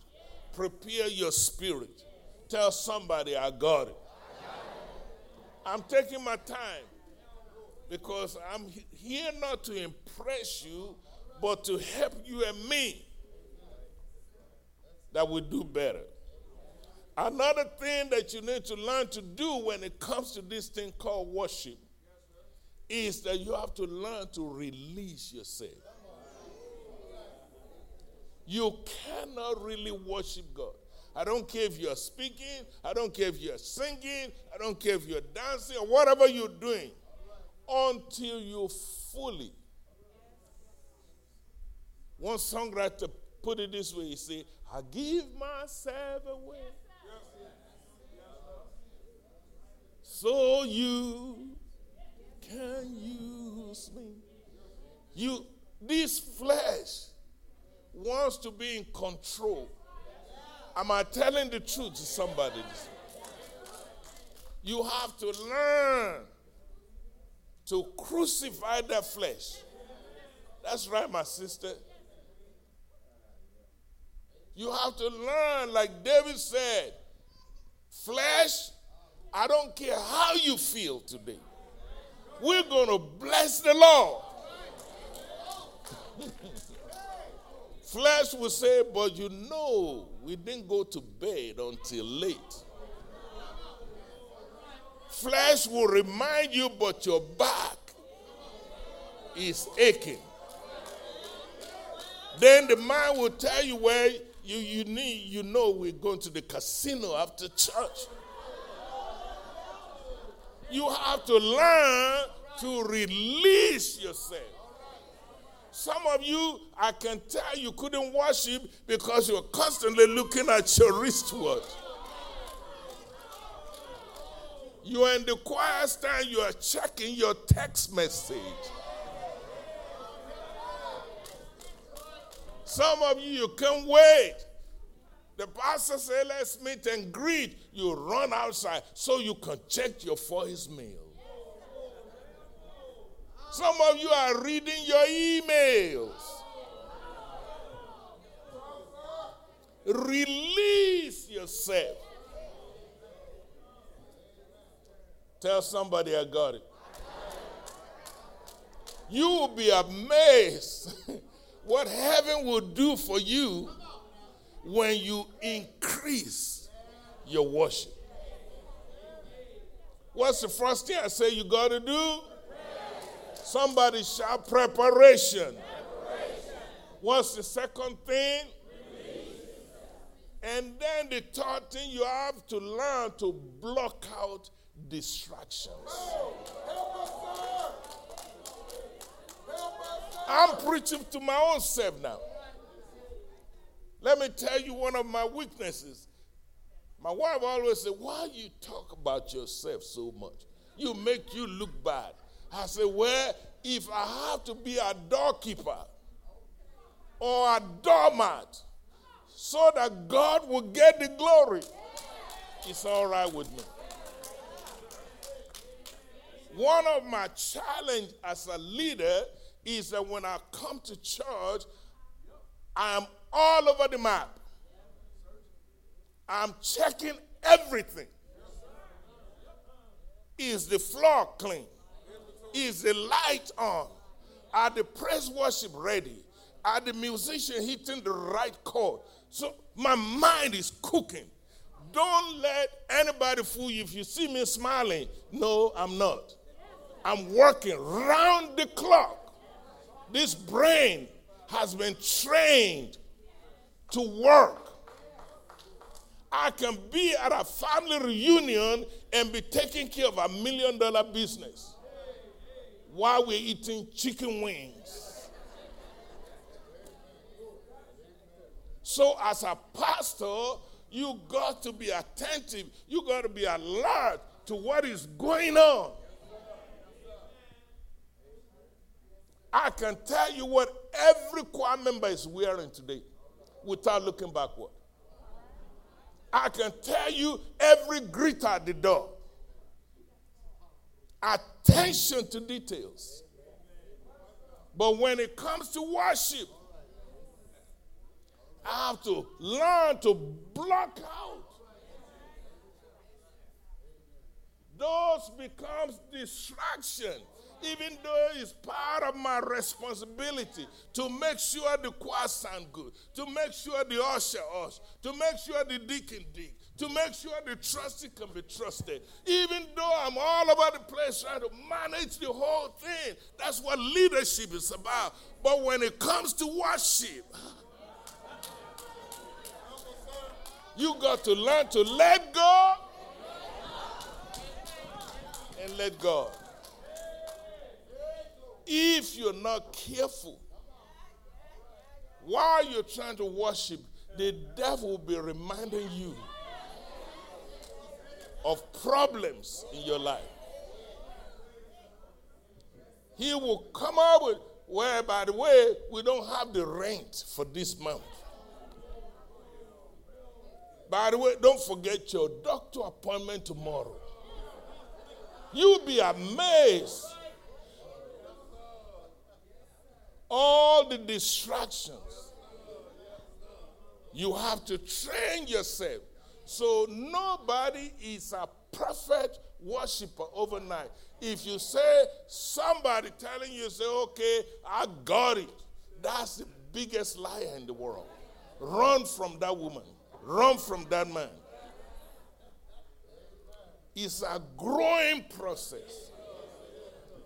Prepare your spirit. Tell somebody, I got it. I'm taking my time because I'm here not to impress you, but to help you and me that we do better. Another thing that you need to learn to do when it comes to this thing called worship is that you have to learn to release yourself. You cannot really worship God. I don't care if you're speaking, I don't care if you're singing, I don't care if you're dancing or whatever you're doing until you fully. One songwriter put it this way he said, I give myself away. So you can use me. You, this flesh wants to be in control. Am I telling the truth to somebody? You have to learn to crucify that flesh. That's right, my sister. You have to learn, like David said, flesh, I don't care how you feel today. We're going to bless the Lord. [laughs] Flesh will say, but you know, we didn't go to bed until late. Flesh will remind you, but your back is aching. Then the mind will tell you where you, you need, you know, we're going to the casino after church. You have to learn to release yourself. Some of you, I can tell you couldn't worship because you're constantly looking at your wristwatch. You are in the choir stand, you are checking your text message. Some of you, you can't wait. The pastor say, Let's meet and greet. You run outside so you can check your voice mail. Some of you are reading your emails. Release yourself. Tell somebody I got it. You will be amazed [laughs] what heaven will do for you when you increase your worship. What's the first thing I say you got to do? Somebody shout preparation. What's the second thing? And then the third thing, you have to learn to block out distractions. I'm preaching to my own self now. Let me tell you one of my weaknesses. My wife always said, Why you talk about yourself so much? You make you look bad. I said, Well, if I have to be a doorkeeper or a doormat so that God will get the glory, it's all right with me. One of my challenge as a leader is that when I come to church, I am all over the map. I'm checking everything. Is the floor clean? Is the light on? Are the praise worship ready? Are the musician hitting the right chord? So my mind is cooking. Don't let anybody fool you. If you see me smiling, no, I'm not. I'm working round the clock. This brain has been trained to work. I can be at a family reunion and be taking care of a million dollar business while we're eating chicken wings. So, as a pastor, you got to be attentive, you got to be alert to what is going on. I can tell you what every choir member is wearing today without looking backward. I can tell you every greeter at the door. Attention to details. But when it comes to worship, I have to learn to block out. Those becomes distraction even though it's part of my responsibility to make sure the choir sound good, to make sure the usher us, to make sure the deacon dig, to make sure the trustee can be trusted. Even though I'm all over the place trying to manage the whole thing, that's what leadership is about. But when it comes to worship, you got to learn to let go and let God. If you're not careful, while you're trying to worship, the devil will be reminding you of problems in your life. He will come up with, well, by the way, we don't have the rent for this month. By the way, don't forget your doctor appointment tomorrow. You'll be amazed all the distractions. You have to train yourself. So nobody is a perfect worshiper overnight. If you say somebody telling you, say, okay, I got it, that's the biggest liar in the world. Run from that woman, run from that man. It's a growing process.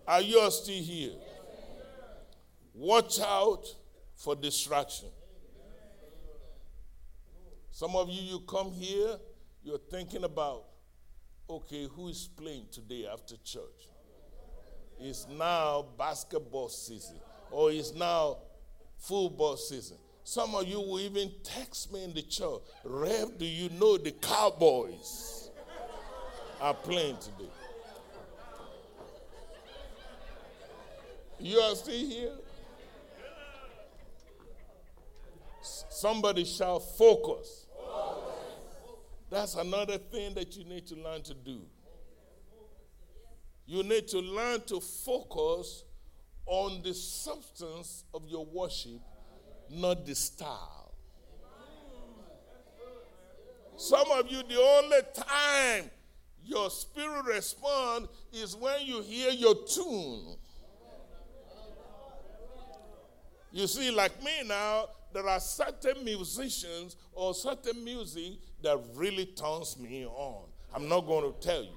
Are you still here? Watch out for distraction. Some of you, you come here, you're thinking about, okay, who is playing today after church? It's now basketball season, or it's now football season. Some of you will even text me in the church, Rev, do you know the Cowboys are playing today? You are still here? Somebody shall focus. That's another thing that you need to learn to do. You need to learn to focus on the substance of your worship, not the style. Some of you, the only time your spirit response is when you hear your tune. You see, like me now, there are certain musicians or certain music that really turns me on. I'm not going to tell you.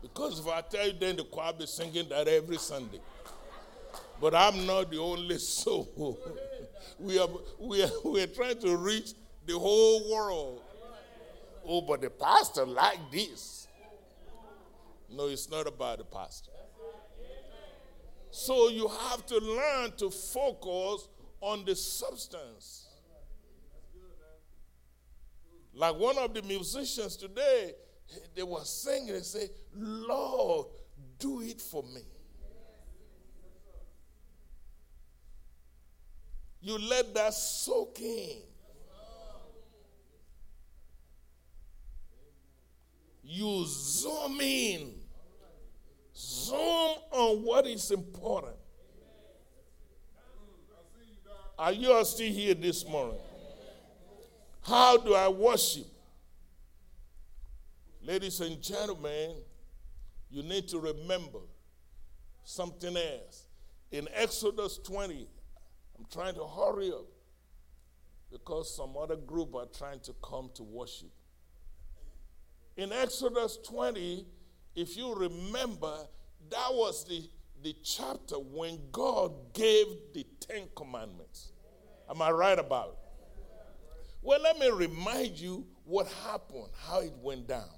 Because if I tell you, then the choir be singing that every Sunday. But I'm not the only soul. [laughs] we, are, we, are, [laughs] we are trying to reach the whole world. Oh, but the pastor like this. No, it's not about the pastor. So you have to learn to focus on the substance. Like one of the musicians today, they were singing and say, Lord, do it for me. You let that soak in. You zoom in. Zoom on what is important. Are you all still here this morning? How do I worship? Ladies and gentlemen, you need to remember something else. In Exodus 20, I'm trying to hurry up because some other group are trying to come to worship. In Exodus 20, if you remember, that was the, the chapter when God gave the Ten Commandments. Am I right about it? Well, let me remind you what happened, how it went down.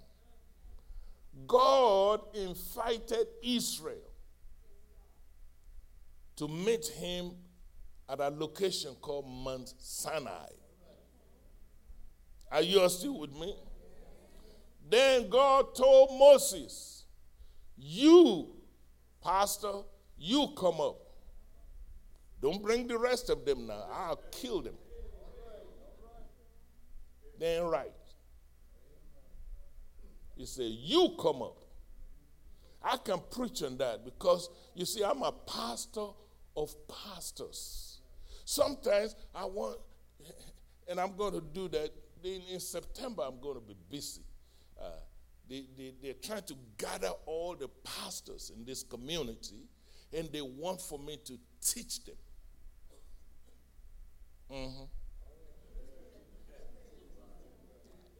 God invited Israel to meet him at a location called Mount Sinai. Are you still with me? Then God told Moses, You, Pastor, you come up. Don't bring the rest of them now. I'll kill them. Then right. He said, You come up. I can preach on that because you see, I'm a pastor of pastors. Sometimes I want, and I'm going to do that. In, in September, I'm going to be busy. Uh, they, they, they're trying to gather all the pastors in this community, and they want for me to teach them. Mm-hmm.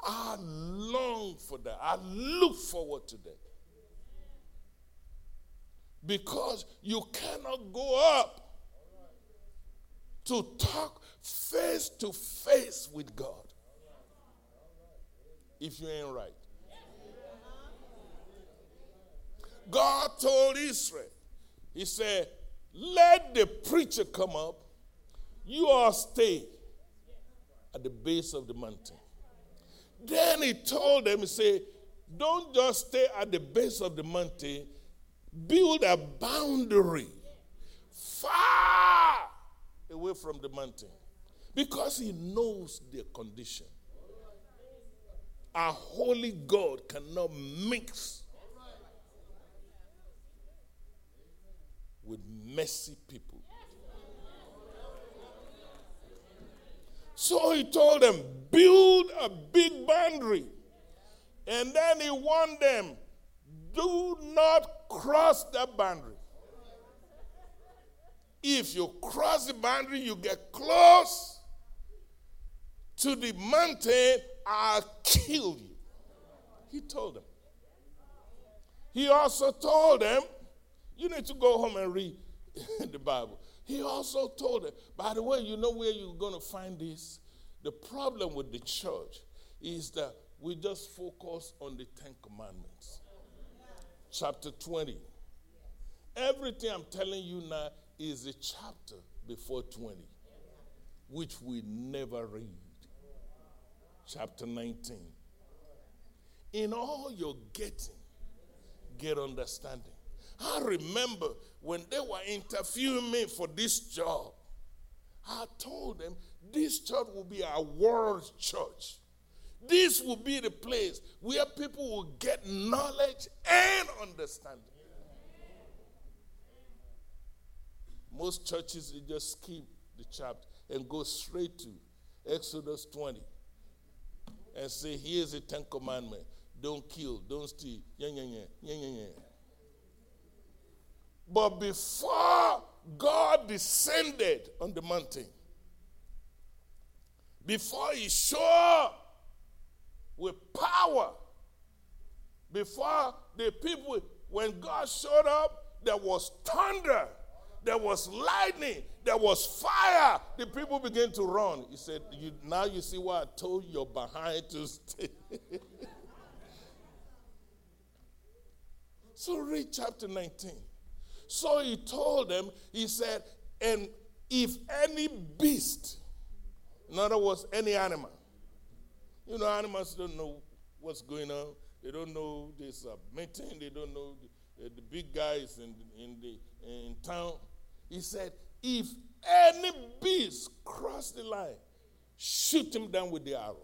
I long for that. I look forward to that. Because you cannot go up to talk face to face with God if you ain't right. God told Israel, He said, Let the preacher come up, you all stay at the base of the mountain. Then He told them, He said, Don't just stay at the base of the mountain, build a boundary far away from the mountain because He knows their condition. A holy God cannot mix with messy people. So he told them, build a big boundary. And then he warned them, do not cross that boundary. If you cross the boundary, you get close to the mountain, I'll kill you. He told them. He also told them, you need to go home and read [laughs] the Bible. He also told them, by the way, you know where you're going to find this? The problem with the church is that we just focus on the Ten Commandments. Chapter 20. Everything I'm telling you now is a chapter before 20, which we never read. Chapter 19. In all you're getting, get understanding. I remember when they were interviewing me for this job, I told them this church will be a world church. This will be the place where people will get knowledge and understanding. Most churches they just skip the chapter and go straight to Exodus 20 and say, Here's the Ten Commandments. don't kill, don't steal. Yeah, yeah, yeah, yeah, yeah, yeah. But before God descended on the mountain, before he showed with power, before the people, when God showed up, there was thunder, there was lightning, there was fire. The people began to run. He said, you, Now you see why I told you behind to stay. [laughs] so read chapter 19. So he told them, he said, and if any beast, in other words, any animal, you know, animals don't know what's going on. They don't know this uh, meeting. They don't know the, uh, the big guys in, in, the, in town. He said, if any beast cross the line, shoot him down with the arrow.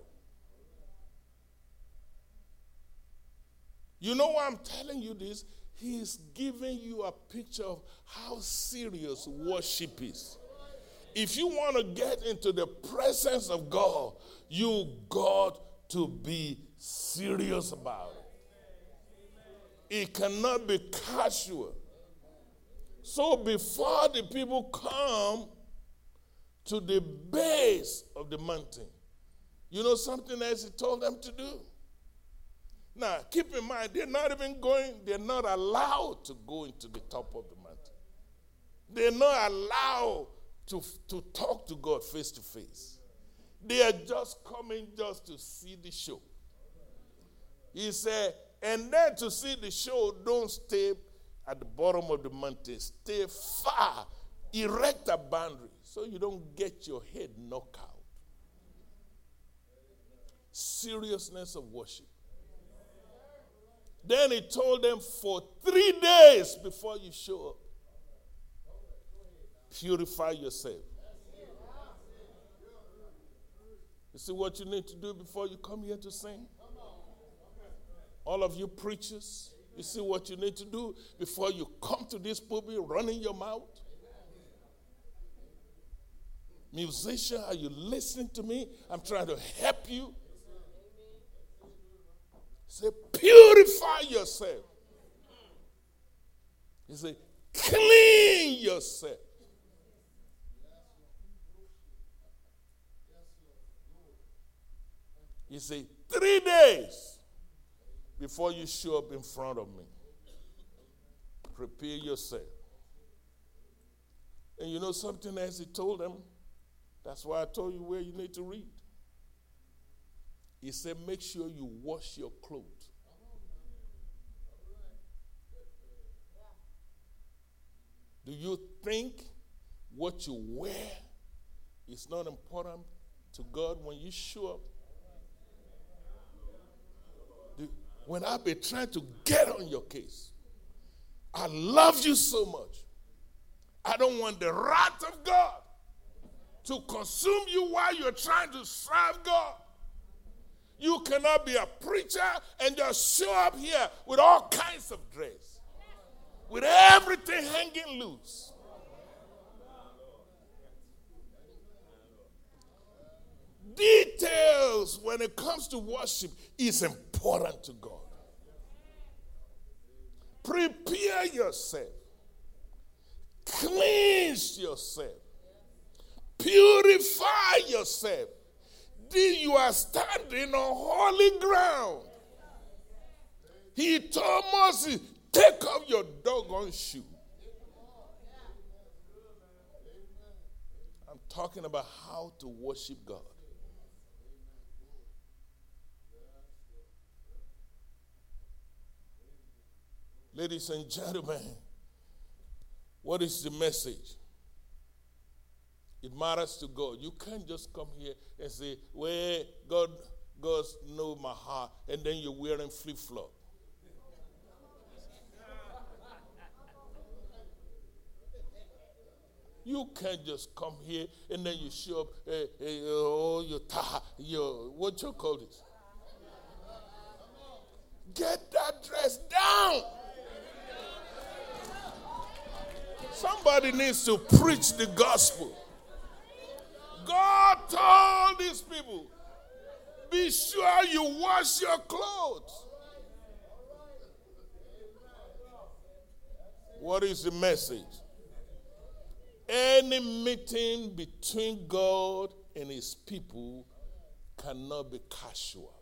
You know why I'm telling you this? He's giving you a picture of how serious worship is. If you want to get into the presence of God, you got to be serious about it. It cannot be casual. So before the people come to the base of the mountain, you know something else he told them to do? Now, keep in mind, they're not even going, they're not allowed to go into the top of the mountain. They're not allowed to, to talk to God face to face. They are just coming just to see the show. He said, and then to see the show, don't stay at the bottom of the mountain. Stay far. Erect a boundary so you don't get your head knocked out. Seriousness of worship. Then he told them for three days before you show up, purify yourself. You see what you need to do before you come here to sing? All of you preachers, you see what you need to do before you come to this pulpit running your mouth? Musician, are you listening to me? I'm trying to help you. Say, purify yourself. He said, clean yourself. He said, three days before you show up in front of me, prepare yourself. And you know something else he told them? That's why I told you where you need to read. He said, make sure you wash your clothes. Do you think what you wear is not important to God when you show up? When I've been trying to get on your case, I love you so much. I don't want the wrath of God to consume you while you're trying to serve God. You cannot be a preacher and just show up here with all kinds of dress, with everything hanging loose. Details when it comes to worship is important to God. Prepare yourself, cleanse yourself, purify yourself Then you are standing on holy ground. He told Moses, take off your doggone shoe. I'm talking about how to worship God. Ladies and gentlemen, what is the message? It matters to God. You can't just come here and say, Well, God, God knows my heart, and then you're wearing flip flop. You can't just come here and then you show up, hey, hey, oh, you ta, you, what you call it? Get that dress down. Somebody needs to preach the gospel. God told these people, be sure you wash your clothes. What is the message? Any meeting between God and his people cannot be casual.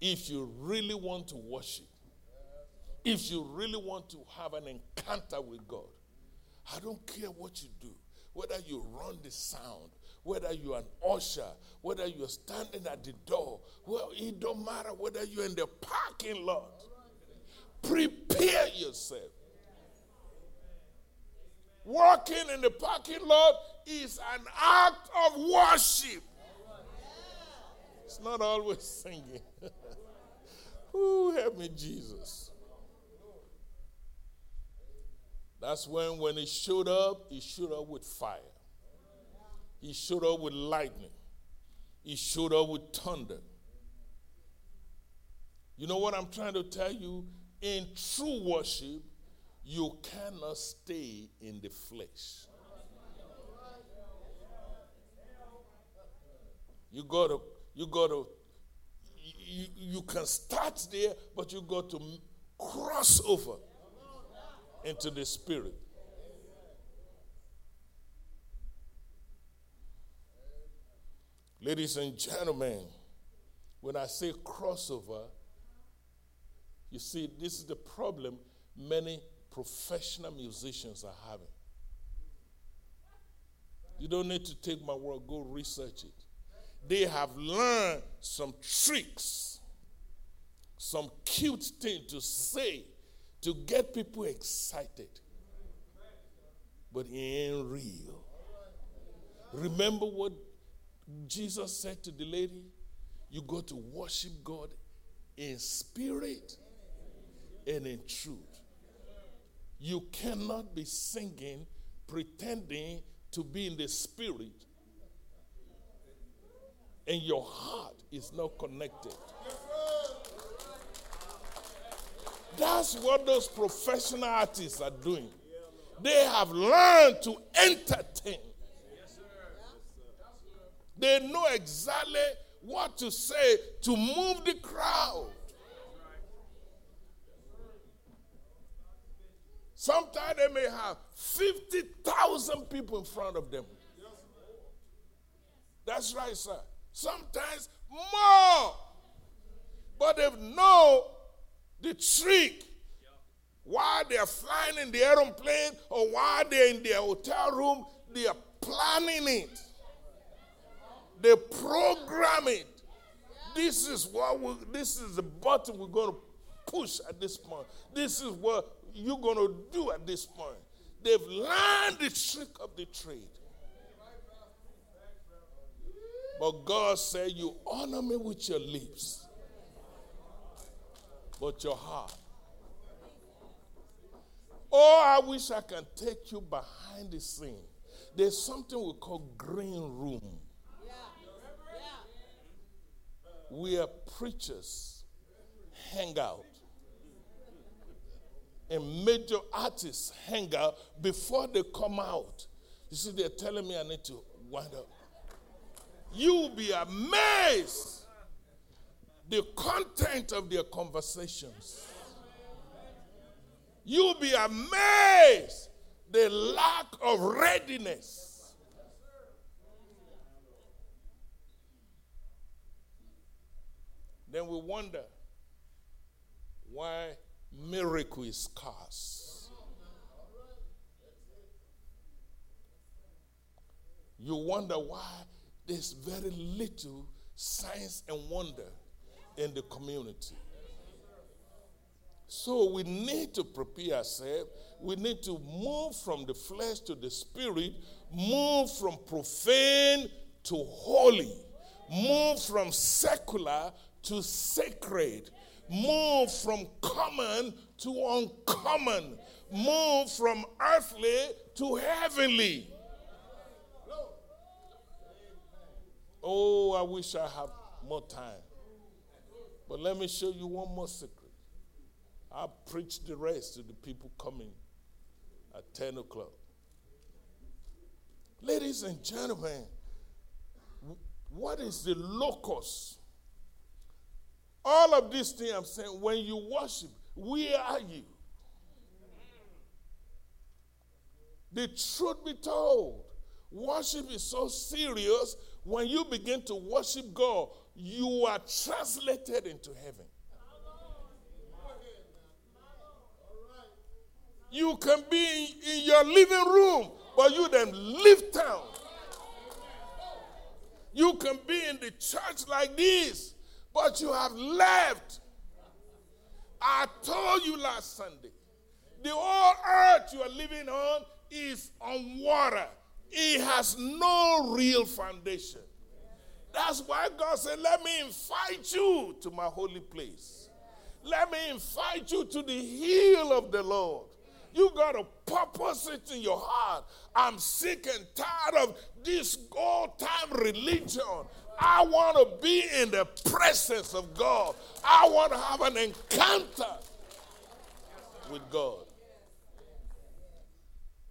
If you really want to worship, if you really want to have an encounter with God, I don't care what you do, whether you run the sound, whether you're an usher, whether you're standing at the door, well, it don't matter whether you're in the parking lot. Prepare yourself. Walking in the parking lot is an act of worship. It's not always [laughs] singing. Who help me, Jesus. That's when when he showed up, he showed up with fire. He showed up with lightning. He showed up with thunder. You know what I'm trying to tell you? In true worship, you cannot stay in the flesh. You gotta, you gotta, you, you can start there, but you got to cross over into the spirit. Ladies and gentlemen, when I say crossover, you see, this is the problem many professional musicians are having. You don't need to take my word, go research it. They have learned some tricks, some cute thing to say to get people excited. But it ain't real. Remember what Jesus said to the lady? You got to worship God in spirit and in truth. You cannot be singing pretending to be in the spirit and your heart is not connected. That's what those professional artists are doing. They have learned to entertain. They know exactly what to say to move the crowd. Sometimes they may have 50,000 people in front of them. That's right, sir. Sometimes more. But they know the trick while they're flying in the aeroplane or while they're in their hotel room, they are planning it. They program it. This is what we, this is the button we're going to push at this point. This is what you're going to do at this point. They've learned the trick of the trade. But God said, You honor me with your lips, but your heart. Oh, I wish I can take you behind the scene. There's something we call green room. Where preachers hang out and major artists hang out before they come out. You see, they're telling me I need to wind up. You will be amazed the content of their conversations. You'll be amazed the lack of readiness. Then we wonder why miracle is scarce. You wonder why there's very little signs and wonder in the community. So we need to prepare ourselves. We need to move from the flesh to the spirit, move from profane to holy, move from secular to sacred, move from common to uncommon, move from earthly to heavenly. Oh, I wish I had more time. But let me show you one more secret. I'll preach the rest to the people coming at 10 o'clock. Ladies and gentlemen, what is the locus? All of these things I'm saying, when you worship, Where are you? The truth be told, worship is so serious. When you begin to worship God, you are translated into heaven. You can be in, in your living room, but you then leave town. You can be in the church like this, but you have left. I told you last Sunday, the whole earth you are living on is on water. It has no real foundation. That's why God said, Let me invite you to my holy place. Let me invite you to the hill of the Lord. You got to purpose it in your heart. I'm sick and tired of this old time religion. I want to be in the presence of God. I want to have an encounter with God.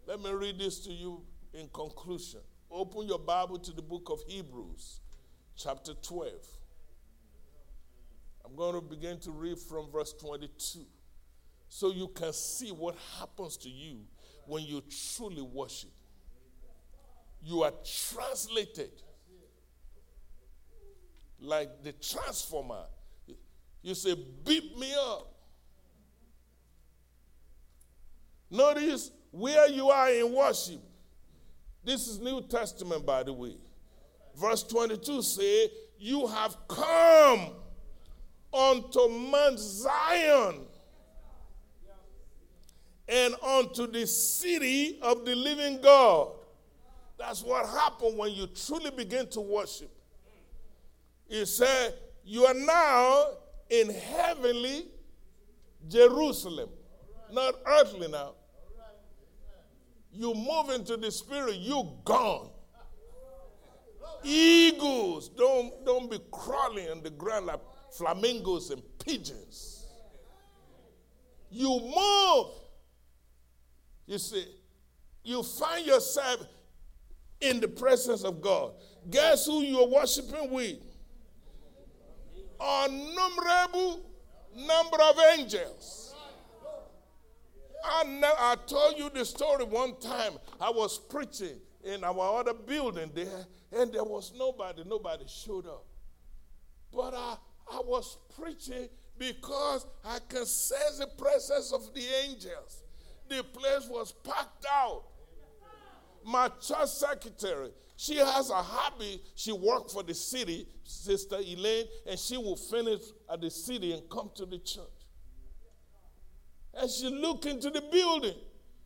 Let me read this to you in conclusion. Open your Bible to the book of Hebrews, chapter 12. I'm going to begin to read from verse 22 so you can see what happens to you when you truly worship. You are translated like the transformer. You say, beat me up. Notice where you are in worship. This is New Testament, by the way. Verse 22 say, You have come unto Mount Zion and unto the city of the living God. That's what happened when you truly begin to worship. He said, You are now in heavenly Jerusalem, not earthly now. You move into the spirit, you're gone. Eagles don't, don't be crawling on the ground like flamingos and pigeons. You move. You see, you find yourself in the presence of God. Guess who you're worshiping with? Innumerable number of angels. I, ne- I told you the story one time. I was preaching in our other building there, and there was nobody. Nobody showed up. But I, I was preaching because I can sense the presence of the angels. The place was packed out. My church secretary, she has a hobby. She worked for the city, Sister Elaine, and she will finish at the city and come to the church. And she looked into the building.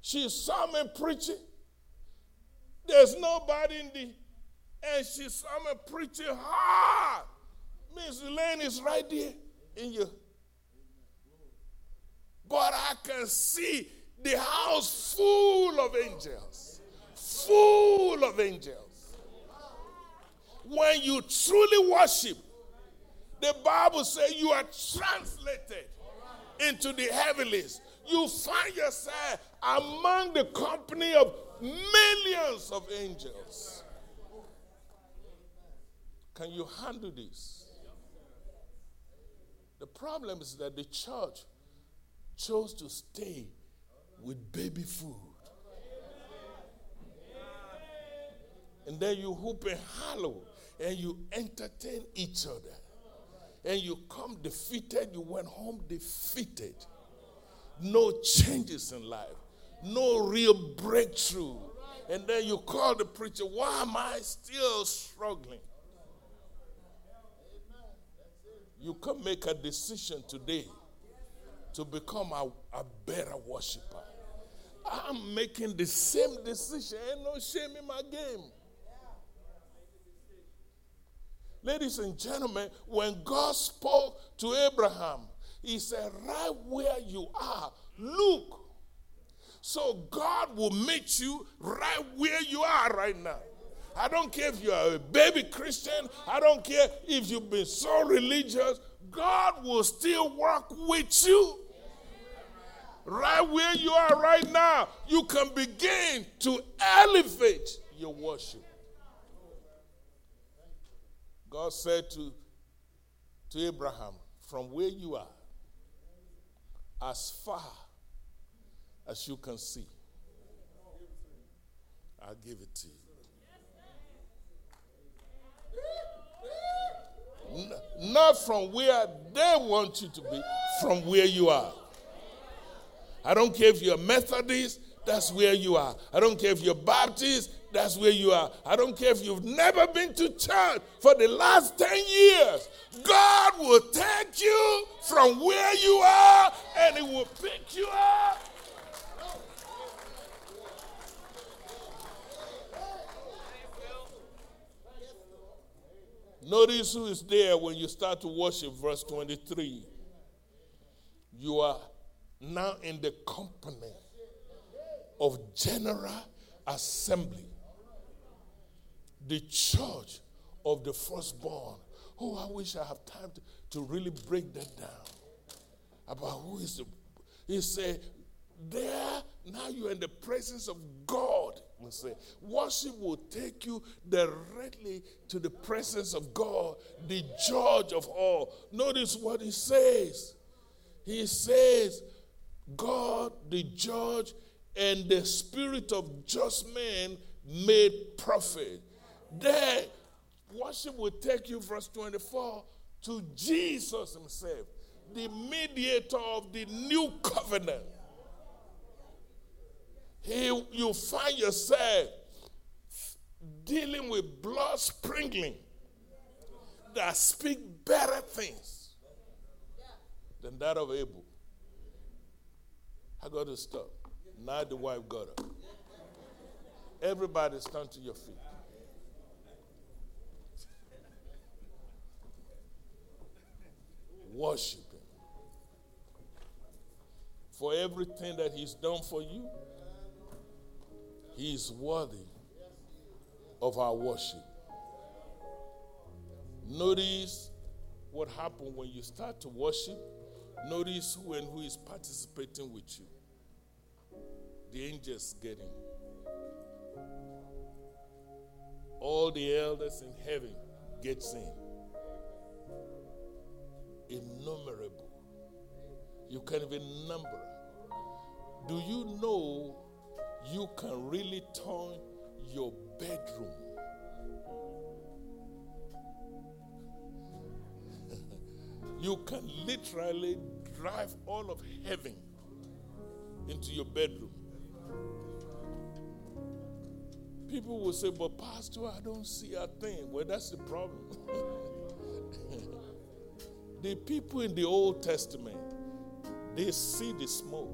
She saw me preaching. There's nobody in the, and she saw me preaching hard. Miss Elaine is right there in you. But I can see the house full of angels. Full of angels. When you truly worship, the Bible says you are translated into the heavenlies. You find yourself among the company of millions of angels. Can you handle this? The problem is that the church chose to stay with baby food. And then you hoop and hollow and you entertain each other. And you come defeated, you went home defeated. No changes in life, no real breakthrough. And then you call the preacher, why am I still struggling? You can make a decision today to become a, a better worshiper. I'm making the same decision. Ain't no shame in my game. Ladies and gentlemen, when God spoke to Abraham, he said, Right where you are, look. So God will meet you right where you are right now. I don't care if you are a baby Christian, I don't care if you've been so religious, God will still work with you. Right where you are right now, you can begin to elevate your worship. God said to, to Abraham, From where you are, as far as you can see. I'll give it to you. Not from where they want you to be, from where you are. I don't care if you're Methodist, that's where you are. I don't care if you're Baptist, that's where you are. I don't care if you've never been to church for the last 10 years. God will take you from where you are and He will pick you up. Notice who is there when you start to worship, verse 23. You are now in the company of General Assembly, the church of the firstborn. Oh, I wish I have time to, to really break that down about who is the. He said, there, now you're in the presence of God. Say, worship will take you directly to the presence of God, the judge of all. Notice what he says. He says, God, the judge, and the spirit of just men made perfect. There, worship will take you, verse 24, to Jesus Himself, the mediator of the new covenant. He, you find yourself dealing with blood sprinkling that speak better things than that of Abel. I got to stop. Now the wife got up. Everybody stand to your feet. Worship Him. For everything that He's done for you, He is worthy of our worship. Notice what happened when you start to worship. Notice who and who is participating with you the angels get in. All the elders in heaven gets in. Innumerable. You can't even number. Do you know you can really turn your bedroom [laughs] you can literally drive all of heaven into your bedroom. People will say, But Pastor, I don't see a thing. Well, that's the problem. [laughs] the people in the Old Testament, they see the smoke,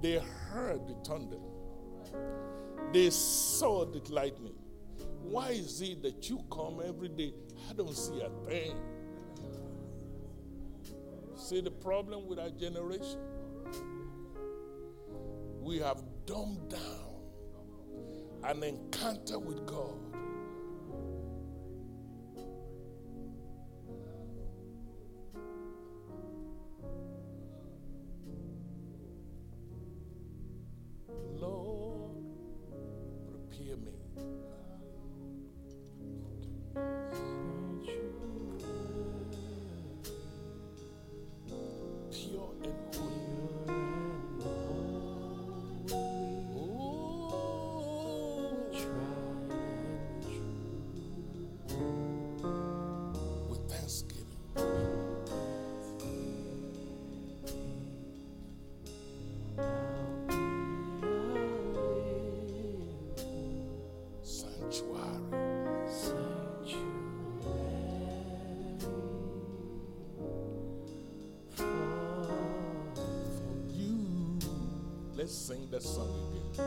they heard the thunder, they saw the lightning. Why is it that you come every day? I don't see a thing. See the problem with our generation? We have dumbed down an encounter with God. Let's sing that song again.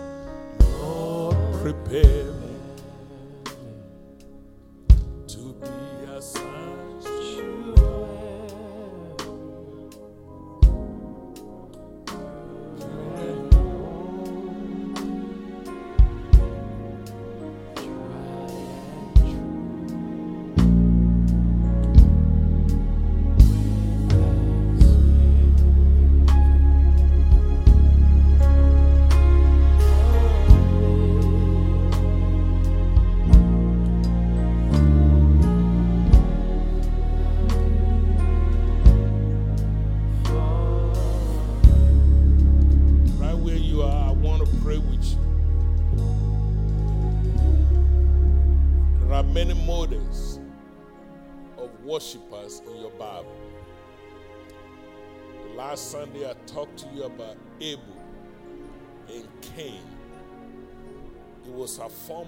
Lord, prepare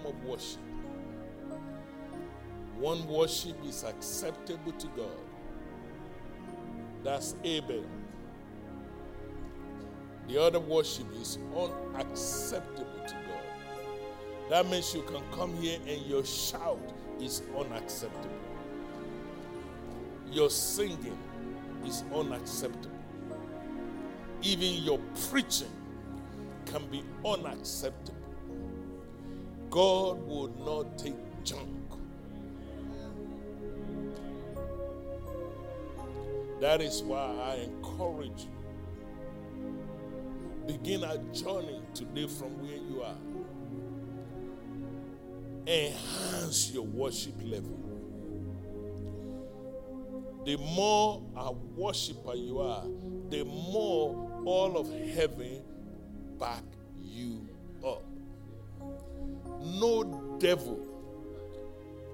of worship. One worship is acceptable to God. That's Abel. The other worship is unacceptable to God. That means you can come here and your shout is unacceptable. Your singing is unacceptable. Even your preaching can be unacceptable. God will not take junk. That is why I encourage you. Begin a journey today from where you are. Enhance your worship level. The more a worshiper you are, the more all of heaven back you. No devil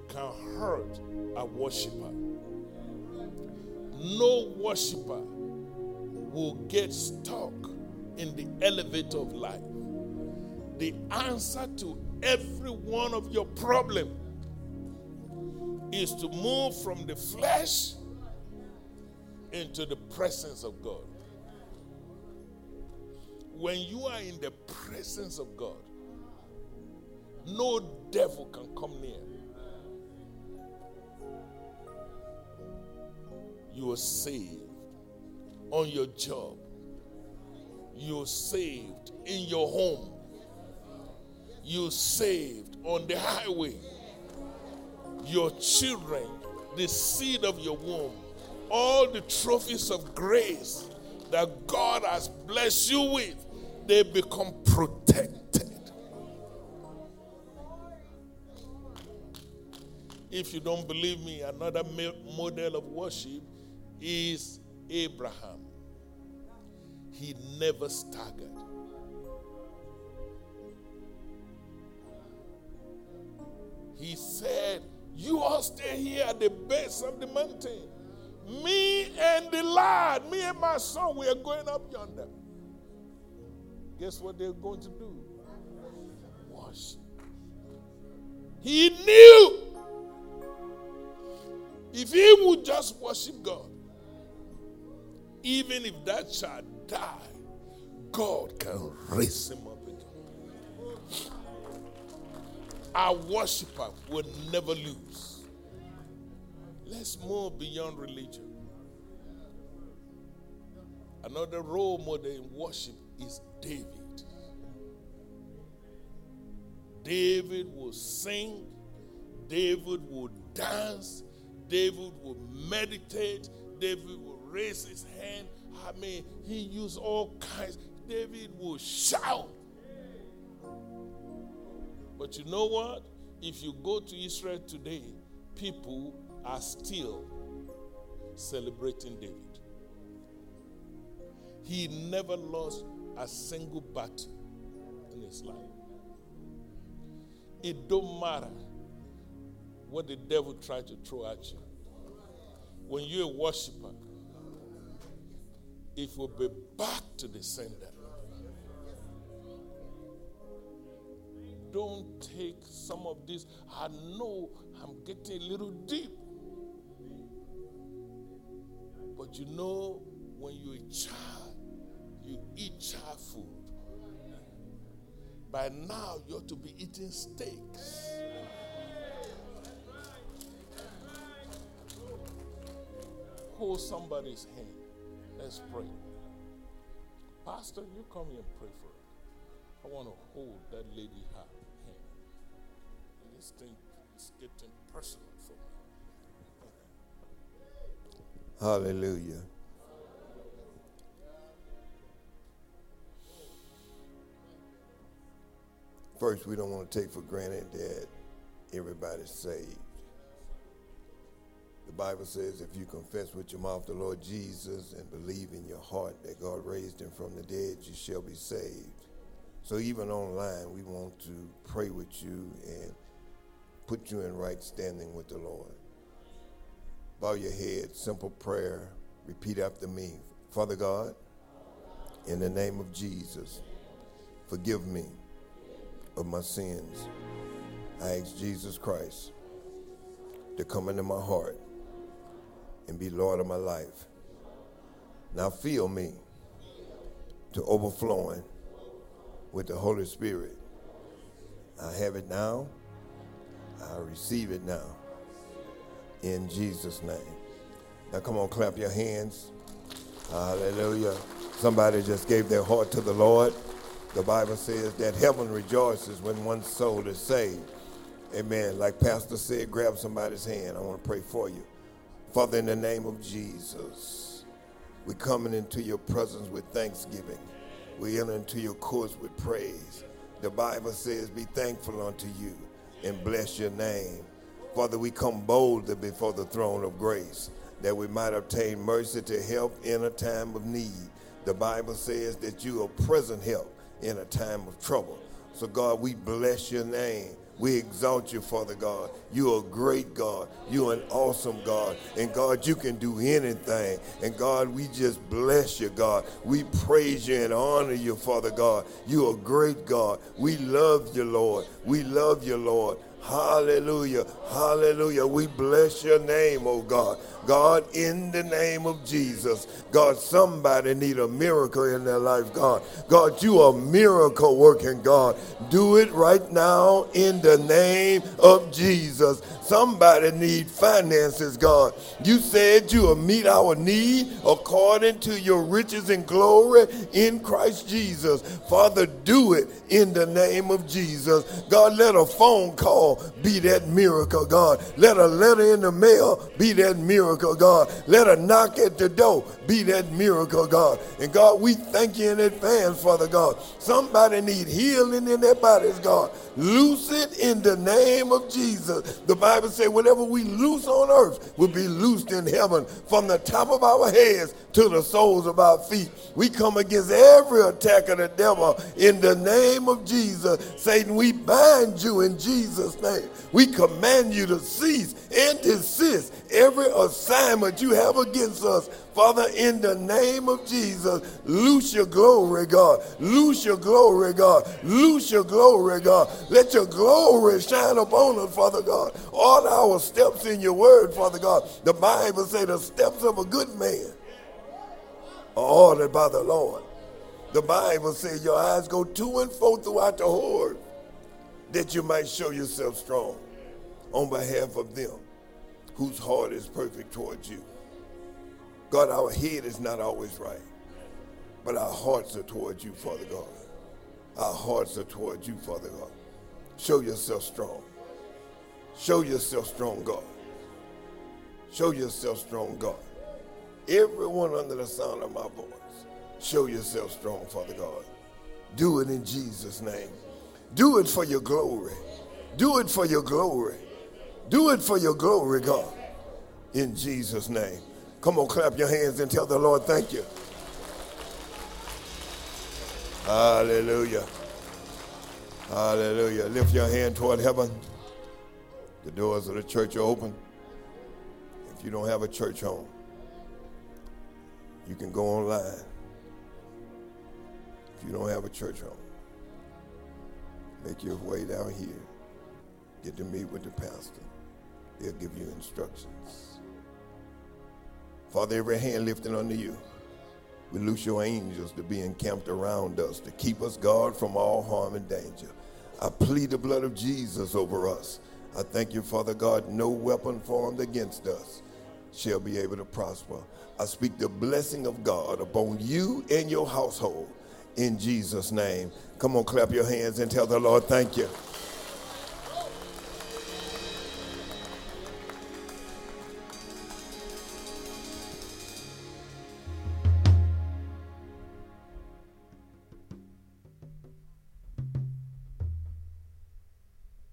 can hurt a worshiper. No worshiper will get stuck in the elevator of life. The answer to every one of your problem is to move from the flesh into the presence of God. When you are in the presence of God, no devil can come near. You are saved on your job. You're saved in your home. You're saved on the highway. Your children, the seed of your womb, all the trophies of grace that God has blessed you with, they become protected. If you don't believe me, another model of worship is Abraham. He never staggered. He said, You all stay here at the base of the mountain. Me and the lad, me and my son, we are going up yonder. Guess what they're going to do? Worship. He knew if he would just worship God, even if that child die, God can raise him up again. Our worshiper will never lose. Let's move beyond religion. Another role model in worship is David. David will sing, David will dance, David will meditate, David will raise his hand. I mean, he used all kinds. David will shout. But you know what? If you go to Israel today, people are still celebrating David. He never lost a single battle in his life. It don't matter what the devil tried to throw at you. When you're a worshiper, it will be back to the sender. Don't take some of this. I know I'm getting a little deep. But you know, when you're a child, you eat child food. By now, you ought to be eating steaks. Hold somebody's hand. Let's pray. Pastor, you come here and pray for her. I want to hold that lady hand. This thing is getting personal for me. Hallelujah. First, we don't want to take for granted that everybody's saved. The Bible says if you confess with your mouth the Lord Jesus and believe in your heart that God raised him from the dead, you shall be saved. So even online, we want to pray with you and put you in right standing with the Lord. Bow your head, simple prayer. Repeat after me. Father God, in the name of Jesus, forgive me of my sins. I ask Jesus Christ to come into my heart and be Lord of my life. Now fill me to overflowing with the Holy Spirit. I have it now. I receive it now. In Jesus' name. Now come on, clap your hands. Hallelujah. Somebody just gave their heart to the Lord. The Bible says that heaven rejoices when one soul is saved. Amen. Like Pastor said, grab somebody's hand. I want to pray for you. Father, in the name of Jesus, we're coming into your presence with thanksgiving. We enter into your courts with praise. The Bible says, Be thankful unto you and bless your name. Father, we come boldly before the throne of grace that we might obtain mercy to help in a time of need. The Bible says that you are present help in a time of trouble. So, God, we bless your name. We exalt you, Father God. You're a great God. You're an awesome God. And God, you can do anything. And God, we just bless you, God. We praise you and honor you, Father God. You're a great God. We love you, Lord. We love you, Lord. Hallelujah. Hallelujah. We bless your name, oh God. God, in the name of Jesus. God, somebody need a miracle in their life, God. God, you are miracle working, God. Do it right now in the name of Jesus. Somebody need finances, God. You said you will meet our need according to your riches and glory in Christ Jesus. Father, do it in the name of Jesus. God, let a phone call be that miracle, God. Let a letter in the mail be that miracle, God. Let a knock at the door be that miracle, God. And God, we thank you in advance, Father God. Somebody need healing in their bodies, God. Loose it in the name of Jesus. The Bible says, whatever we loose on earth will be loosed in heaven from the top of our heads to the soles of our feet. We come against every attack of the devil in the name of Jesus. Satan, we bind you in Jesus' name. We command you to cease and desist every assignment you have against us. Father, in the name of Jesus, loose your glory, God. Loose your glory, God. Loose your glory, God. Let your glory shine upon us, Father God. All our steps in your word, Father God. The Bible says the steps of a good man are ordered by the Lord. The Bible says your eyes go to and fro throughout the horde that you might show yourself strong on behalf of them whose heart is perfect towards you. God, our head is not always right, but our hearts are towards you, Father God. Our hearts are towards you, Father God. Show yourself strong. Show yourself strong, God. Show yourself strong, God. Everyone under the sound of my voice, show yourself strong, Father God. Do it in Jesus' name. Do it for your glory. Do it for your glory. Do it for your glory, God. In Jesus' name. Come on, clap your hands and tell the Lord, thank you. Hallelujah. Hallelujah. Lift your hand toward heaven. The doors of the church are open. If you don't have a church home, you can go online. If you don't have a church home, make your way down here. Get to meet with the pastor. They'll give you instructions. Father, every hand lifted unto you. We loose your angels to be encamped around us to keep us, God, from all harm and danger. I plead the blood of Jesus over us. I thank you, Father God, no weapon formed against us shall be able to prosper. I speak the blessing of God upon you and your household in Jesus' name. Come on, clap your hands and tell the Lord, thank you.